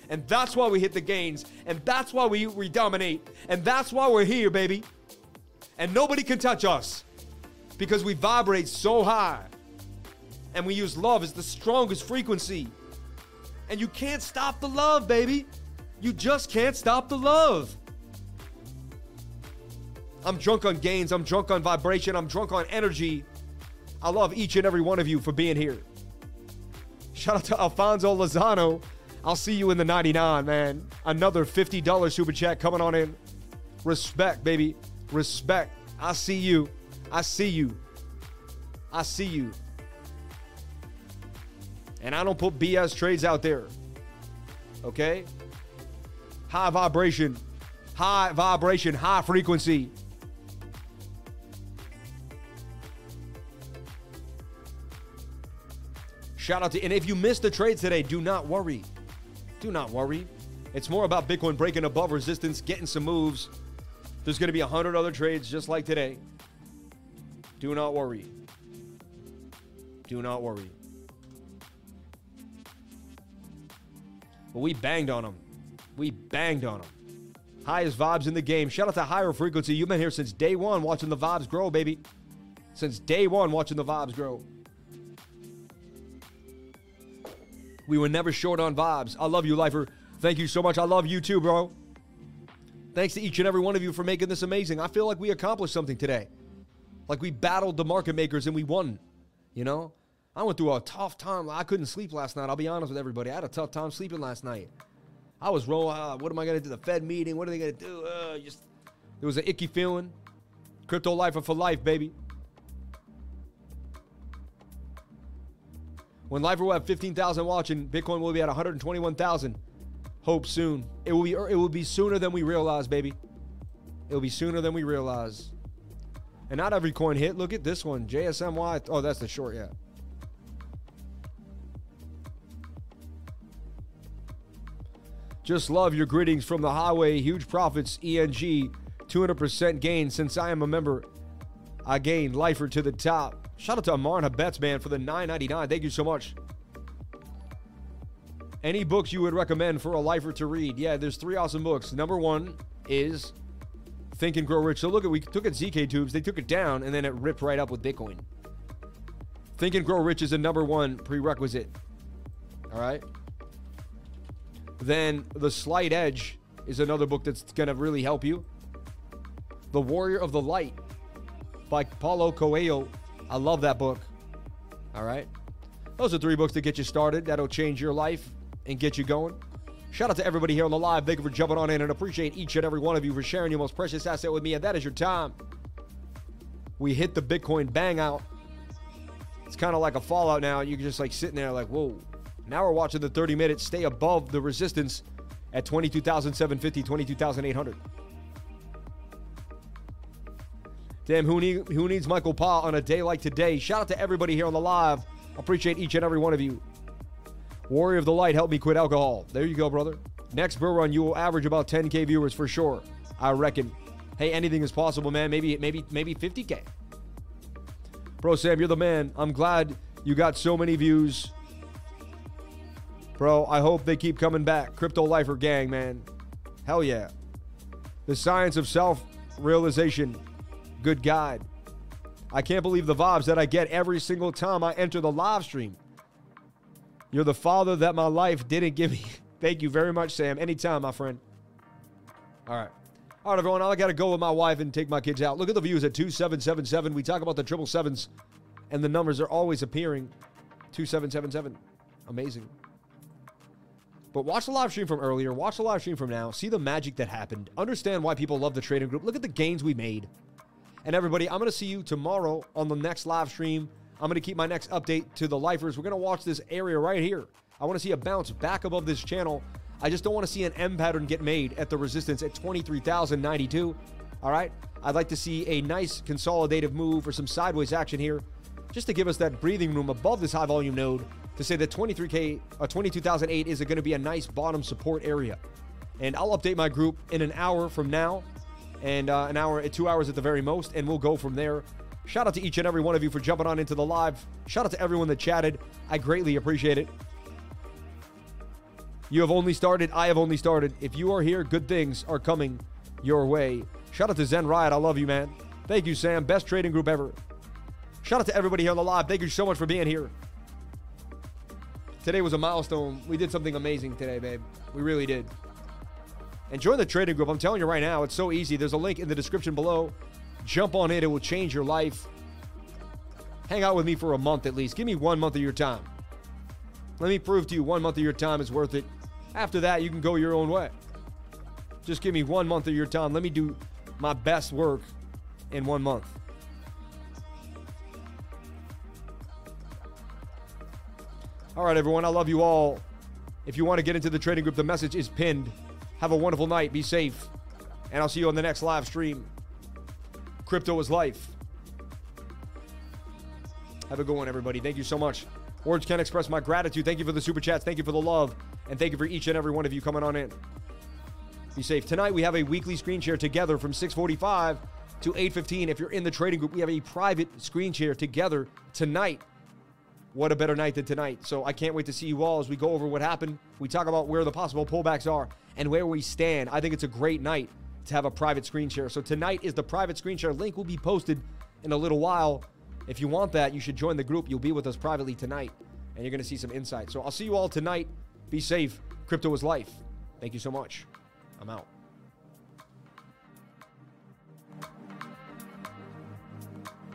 And that's why we hit the gains. And that's why we, we dominate. And that's why we're here, baby. And nobody can touch us because we vibrate so high. And we use love as the strongest frequency. And you can't stop the love, baby. You just can't stop the love. I'm drunk on gains. I'm drunk on vibration. I'm drunk on energy. I love each and every one of you for being here. Shout out to Alfonso Lozano. I'll see you in the 99, man. Another $50 super chat coming on in. Respect, baby. Respect. I see you. I see you. I see you. And I don't put BS trades out there. Okay? High vibration. High vibration, high frequency. Shout out to, and if you missed the trades today, do not worry. Do not worry. It's more about Bitcoin breaking above resistance, getting some moves. There's going to be a hundred other trades just like today. Do not worry. Do not worry. But we banged on them. We banged on them. Highest vibes in the game. Shout out to Higher Frequency. You've been here since day one watching the vibes grow, baby. Since day one watching the vibes grow. We were never short on vibes. I love you, Lifer. Thank you so much. I love you too, bro. Thanks to each and every one of you for making this amazing. I feel like we accomplished something today. Like we battled the market makers and we won. You know? I went through a tough time. I couldn't sleep last night. I'll be honest with everybody. I had a tough time sleeping last night. I was rolling. Uh, what am I going to do? The Fed meeting? What are they going to do? Uh, just it was an icky feeling. Crypto lifer for life, baby. When Lifer will have 15,000 watching, Bitcoin will be at 121,000. Hope soon. It will be it will be sooner than we realize, baby. It will be sooner than we realize. And not every coin hit. Look at this one, JSMY. Oh, that's the short, yeah. Just love your greetings from the highway. Huge profits, ENG, 200% gain since I am a member. I gained lifer to the top. Shout out to Amar and Habets, man, for the 9.99. Thank you so much. Any books you would recommend for a lifer to read? Yeah, there's three awesome books. Number one is Think and Grow Rich. So look at we took it ZK tubes, they took it down, and then it ripped right up with Bitcoin. Think and Grow Rich is a number one prerequisite. All right. Then The Slight Edge is another book that's gonna really help you. The Warrior of the Light by Paulo Coelho. I love that book. All right. Those are three books to get you started. That'll change your life and get you going. Shout out to everybody here on the live. Thank you for jumping on in and appreciate each and every one of you for sharing your most precious asset with me, and that is your time. We hit the Bitcoin bang out. It's kind of like a fallout now. You're just like sitting there, like, whoa. Now we're watching the 30 minutes stay above the resistance at 22,750, 22,800. Damn, who, need, who needs Michael Pa on a day like today? Shout out to everybody here on the live. Appreciate each and every one of you. Warrior of the Light, help me quit alcohol. There you go, brother. Next Bull Run, you will average about 10K viewers for sure. I reckon. Hey, anything is possible, man. Maybe, maybe, maybe 50K. Bro, Sam, you're the man. I'm glad you got so many views. Bro, I hope they keep coming back. Crypto Lifer Gang, man. Hell yeah. The science of self realization. Good guide. I can't believe the vibes that I get every single time I enter the live stream. You're the father that my life didn't give me. [LAUGHS] Thank you very much, Sam. Anytime, my friend. All right. All right, everyone. I got to go with my wife and take my kids out. Look at the views at 2777. We talk about the triple sevens, and the numbers are always appearing. 2777. Amazing. But watch the live stream from earlier. Watch the live stream from now. See the magic that happened. Understand why people love the trading group. Look at the gains we made. And everybody, I'm going to see you tomorrow on the next live stream. I'm going to keep my next update to the lifers. We're going to watch this area right here. I want to see a bounce back above this channel. I just don't want to see an M pattern get made at the resistance at 23,092. All right. I'd like to see a nice consolidative move or some sideways action here just to give us that breathing room above this high volume node to say that 23K, uh, 22,008 is going to be a nice bottom support area. And I'll update my group in an hour from now and uh, an hour, two hours at the very most, and we'll go from there. Shout out to each and every one of you for jumping on into the live. Shout out to everyone that chatted. I greatly appreciate it. You have only started. I have only started. If you are here, good things are coming your way. Shout out to Zen Riot. I love you, man. Thank you, Sam. Best trading group ever. Shout out to everybody here on the live. Thank you so much for being here. Today was a milestone. We did something amazing today, babe. We really did. And join the trading group. I'm telling you right now, it's so easy. There's a link in the description below. Jump on it, it will change your life. Hang out with me for a month at least. Give me one month of your time. Let me prove to you one month of your time is worth it. After that, you can go your own way. Just give me one month of your time. Let me do my best work in one month. All right, everyone. I love you all. If you want to get into the trading group, the message is pinned. Have a wonderful night. Be safe. And I'll see you on the next live stream. Crypto is life. Have a good one, everybody. Thank you so much. Words can't express my gratitude. Thank you for the super chats. Thank you for the love. And thank you for each and every one of you coming on in. Be safe. Tonight we have a weekly screen share together from 645 to 815. If you're in the trading group, we have a private screen share together tonight. What a better night than tonight. So I can't wait to see you all as we go over what happened. We talk about where the possible pullbacks are and where we stand. I think it's a great night to have a private screen share. So tonight is the private screen share. Link will be posted in a little while. If you want that, you should join the group. You'll be with us privately tonight and you're going to see some insight. So I'll see you all tonight. Be safe. Crypto is life. Thank you so much. I'm out.